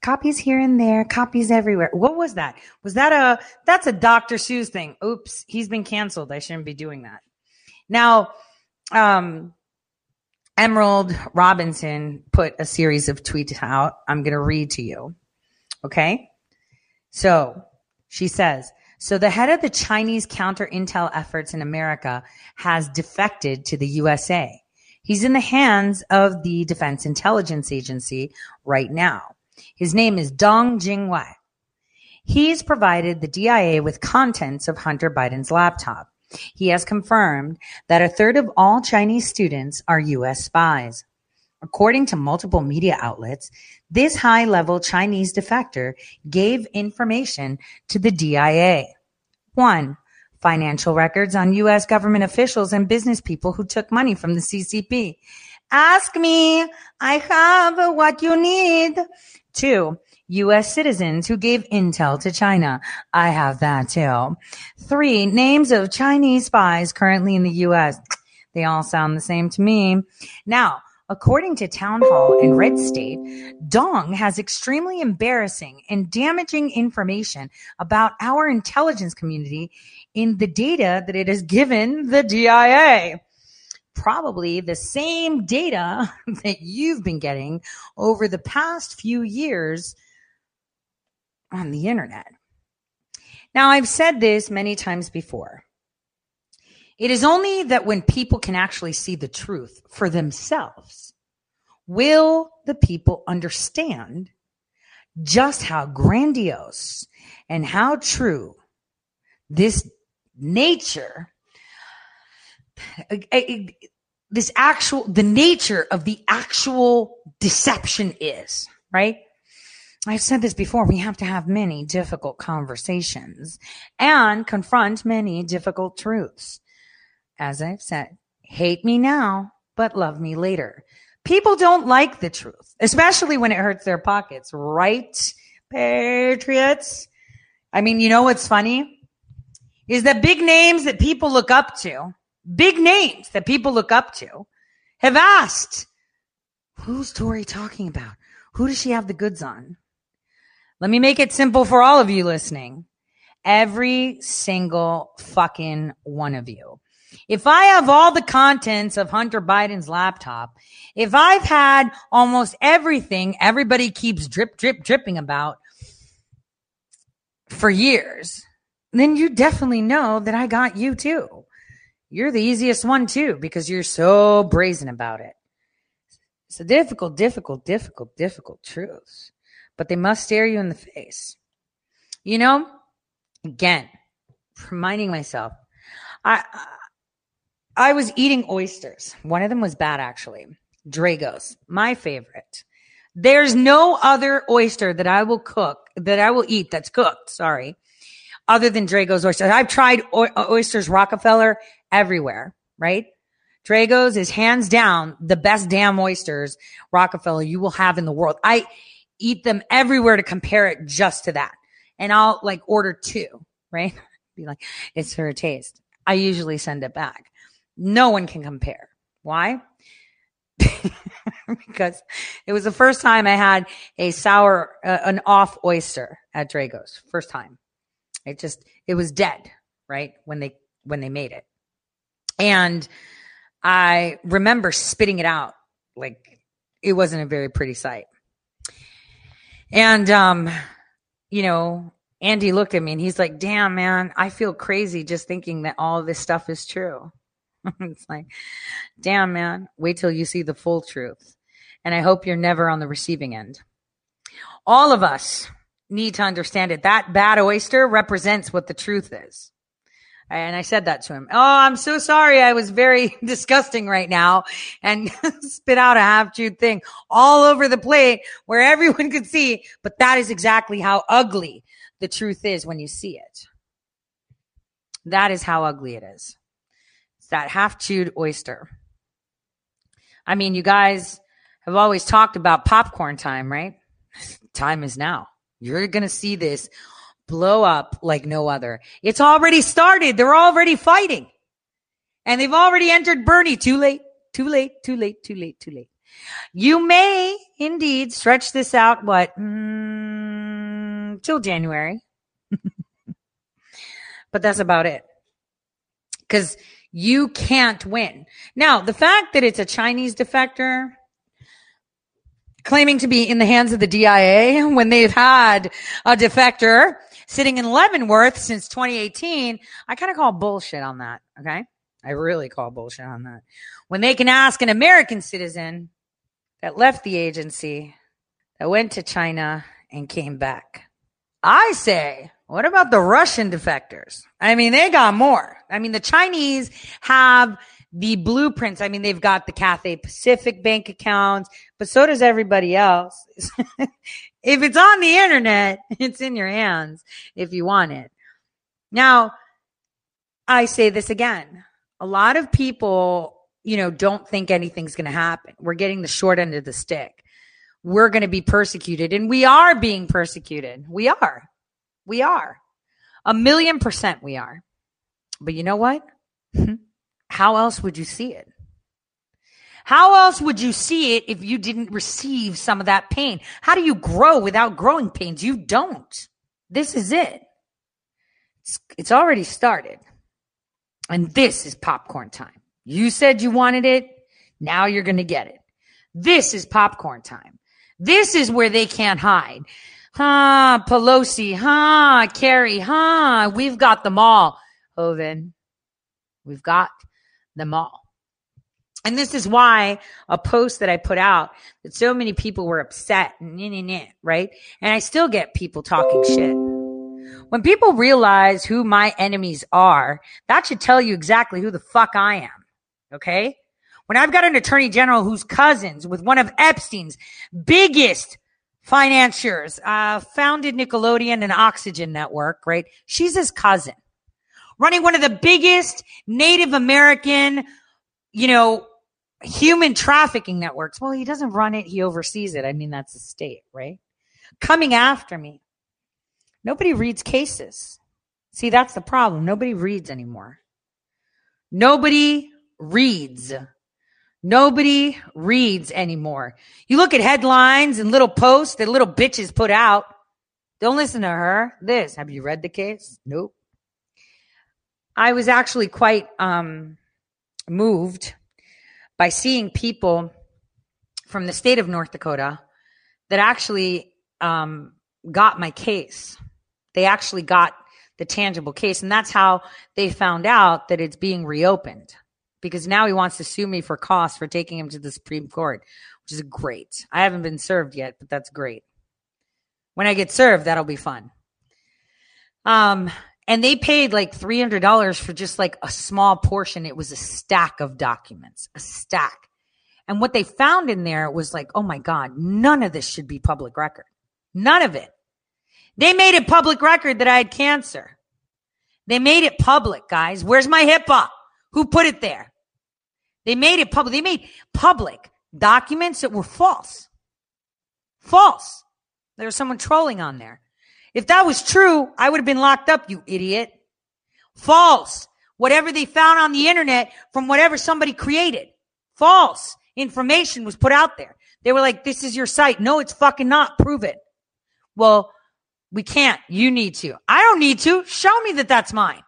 S1: Copies here and there, copies everywhere. What was that? Was that a, that's a Dr. Seuss thing. Oops, he's been canceled. I shouldn't be doing that. Now, um, Emerald Robinson put a series of tweets out. I'm going to read to you. Okay. So she says, so the head of the Chinese counter intel efforts in America has defected to the USA. He's in the hands of the Defense Intelligence Agency right now. His name is Dong Jingwei. He's provided the DIA with contents of Hunter Biden's laptop. He has confirmed that a third of all Chinese students are U.S. spies. According to multiple media outlets, this high level Chinese defector gave information to the DIA. One, financial records on U.S. government officials and business people who took money from the CCP. Ask me. I have what you need. Two, U.S. citizens who gave intel to China. I have that too. Three, names of Chinese spies currently in the U.S. They all sound the same to me. Now, according to Town Hall in Red State, Dong has extremely embarrassing and damaging information about our intelligence community in the data that it has given the DIA probably the same data that you've been getting over the past few years on the internet. Now, I've said this many times before. It is only that when people can actually see the truth for themselves will the people understand just how grandiose and how true this nature this actual the nature of the actual deception is right I've said this before. We have to have many difficult conversations and confront many difficult truths. As I've said, hate me now, but love me later. People don't like the truth, especially when it hurts their pockets, right? Patriots. I mean, you know what's funny? Is that big names that people look up to, big names that people look up to, have asked, who's Tori talking about? Who does she have the goods on? Let me make it simple for all of you listening. Every single fucking one of you. If I have all the contents of Hunter Biden's laptop, if I've had almost everything everybody keeps drip, drip, dripping about for years, then you definitely know that I got you too. You're the easiest one too because you're so brazen about it. It's a difficult, difficult, difficult, difficult truth but they must stare you in the face. You know, again, reminding myself, I, I was eating oysters. One of them was bad, actually. Drago's, my favorite. There's no other oyster that I will cook, that I will eat that's cooked, sorry, other than Drago's oysters. I've tried o- oysters Rockefeller everywhere, right? Drago's is hands down the best damn oysters Rockefeller you will have in the world. I, eat them everywhere to compare it just to that. And I'll like order two, right? Be like, it's a taste. I usually send it back. No one can compare. Why? because it was the first time I had a sour, uh, an off oyster at Drago's. First time. It just, it was dead, right? When they, when they made it. And I remember spitting it out. Like it wasn't a very pretty sight. And, um, you know, Andy looked at me and he's like, damn, man, I feel crazy just thinking that all this stuff is true. it's like, damn, man, wait till you see the full truth. And I hope you're never on the receiving end. All of us need to understand it. That bad oyster represents what the truth is. And I said that to him. Oh, I'm so sorry. I was very disgusting right now and spit out a half chewed thing all over the plate where everyone could see. But that is exactly how ugly the truth is when you see it. That is how ugly it is. It's that half chewed oyster. I mean, you guys have always talked about popcorn time, right? Time is now. You're going to see this blow up like no other. It's already started. They're already fighting. And they've already entered Bernie. Too late, too late, too late, too late, too late. You may indeed stretch this out, what, mm, till January. but that's about it. Because you can't win. Now, the fact that it's a Chinese defector claiming to be in the hands of the DIA when they've had a defector sitting in Leavenworth since 2018, I kind of call bullshit on that. Okay. I really call bullshit on that. When they can ask an American citizen that left the agency, that went to China and came back. I say, what about the Russian defectors? I mean, they got more. I mean, the Chinese have the blueprints. I mean, they've got the Cathay Pacific bank accounts, but so does everybody else. if it's on the internet, it's in your hands if you want it. Now, I say this again. A lot of people, you know, don't think anything's going to happen. We're getting the short end of the stick. We're going to be persecuted and we are being persecuted. We are. We are. A million percent we are. But you know what? How else would you see it? How else would you see it if you didn't receive some of that pain? How do you grow without growing pains? You don't. This is it. It's, it's already started. And this is popcorn time. You said you wanted it. Now you're going to get it. This is popcorn time. This is where they can't hide. Huh, Pelosi, huh, Kerry, huh, we've got them all. Oh, Hoeven, we've got them all. And this is why a post that I put out that so many people were upset, and right? And I still get people talking shit. When people realize who my enemies are, that should tell you exactly who the fuck I am. Okay. When I've got an attorney general who's cousins with one of Epstein's biggest financiers, uh, founded Nickelodeon and Oxygen Network, right? She's his cousin running one of the biggest Native American, you know, human trafficking networks. Well, he doesn't run it. He oversees it. I mean, that's the state, right? Coming after me. Nobody reads cases. See, that's the problem. Nobody reads anymore. Nobody reads. Nobody reads anymore. You look at headlines and little posts that little bitches put out. Don't listen to her. This. Have you read the case? Nope. I was actually quite um, moved by seeing people from the state of North Dakota that actually um, got my case. They actually got the tangible case. And that's how they found out that it's being reopened because now he wants to sue me for costs for taking him to the Supreme Court, which is great. I haven't been served yet, but that's great. When I get served, that'll be fun. Um, and they paid like $300 for just like a small portion. It was a stack of documents, a stack. And what they found in there was like, oh my God, none of this should be public record. None of it. They made it public record that I had cancer. They made it public, guys. Where's my HIPAA? Who put it there? They made it public. They made public documents that were false. False. There was someone trolling on there. If that was true, I would have been locked up, you idiot. False. Whatever they found on the internet from whatever somebody created. False information was put out there. They were like, this is your site. No, it's fucking not. Prove it. Well, we can't. You need to. I don't need to. Show me that that's mine.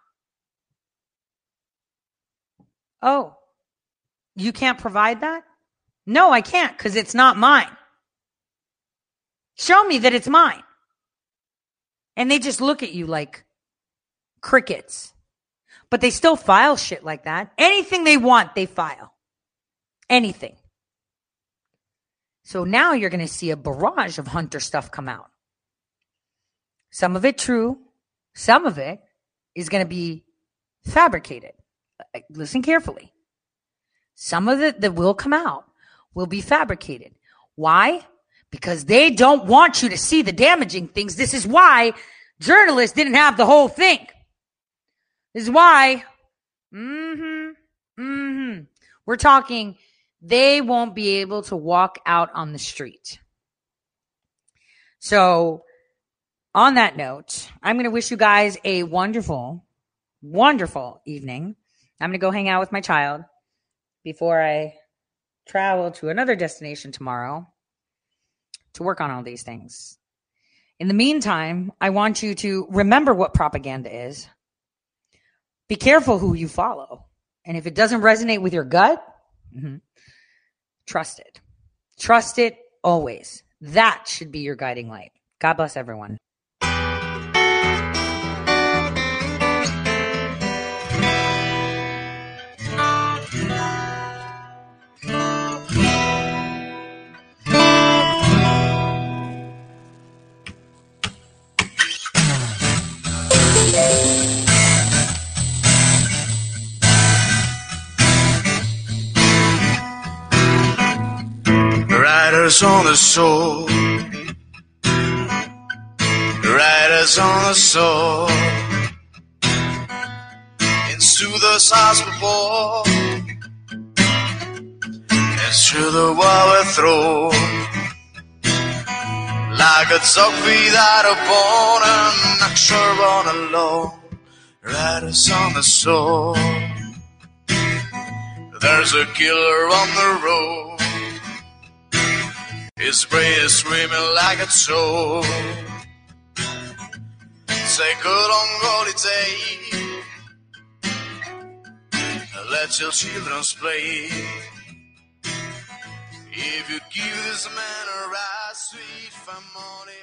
S1: Oh, you can't provide that? No, I can't because it's not mine. Show me that it's mine. And they just look at you like crickets. But they still file shit like that. Anything they want, they file. Anything. So now you're going to see a barrage of Hunter stuff come out. Some of it true, some of it is going to be fabricated. Listen carefully. Some of it that will come out will be fabricated. Why? Because they don't want you to see the damaging things. This is why journalists didn't have the whole thing. This is why. Mm-hmm. Mm-hmm. We're talking they won't be able to walk out on the street. So, on that note, I'm going to wish you guys a wonderful, wonderful evening. I'm going to go hang out with my child before I travel to another destination tomorrow to work on all these things. In the meantime, I want you to remember what propaganda is. Be careful who you follow. And if it doesn't resonate with your gut, mm-hmm, trust it. Trust it always. That should be your guiding light. God bless everyone.
S38: On the soul. Riders on the soul. Into the stars before. And through the we throw. Like a dog without a bone and not sure on alone. Riders on the soul. There's a killer on the road. His brain is screaming like a toad. Take a long holiday. Let your children play. If you give this man a ride, sweet family.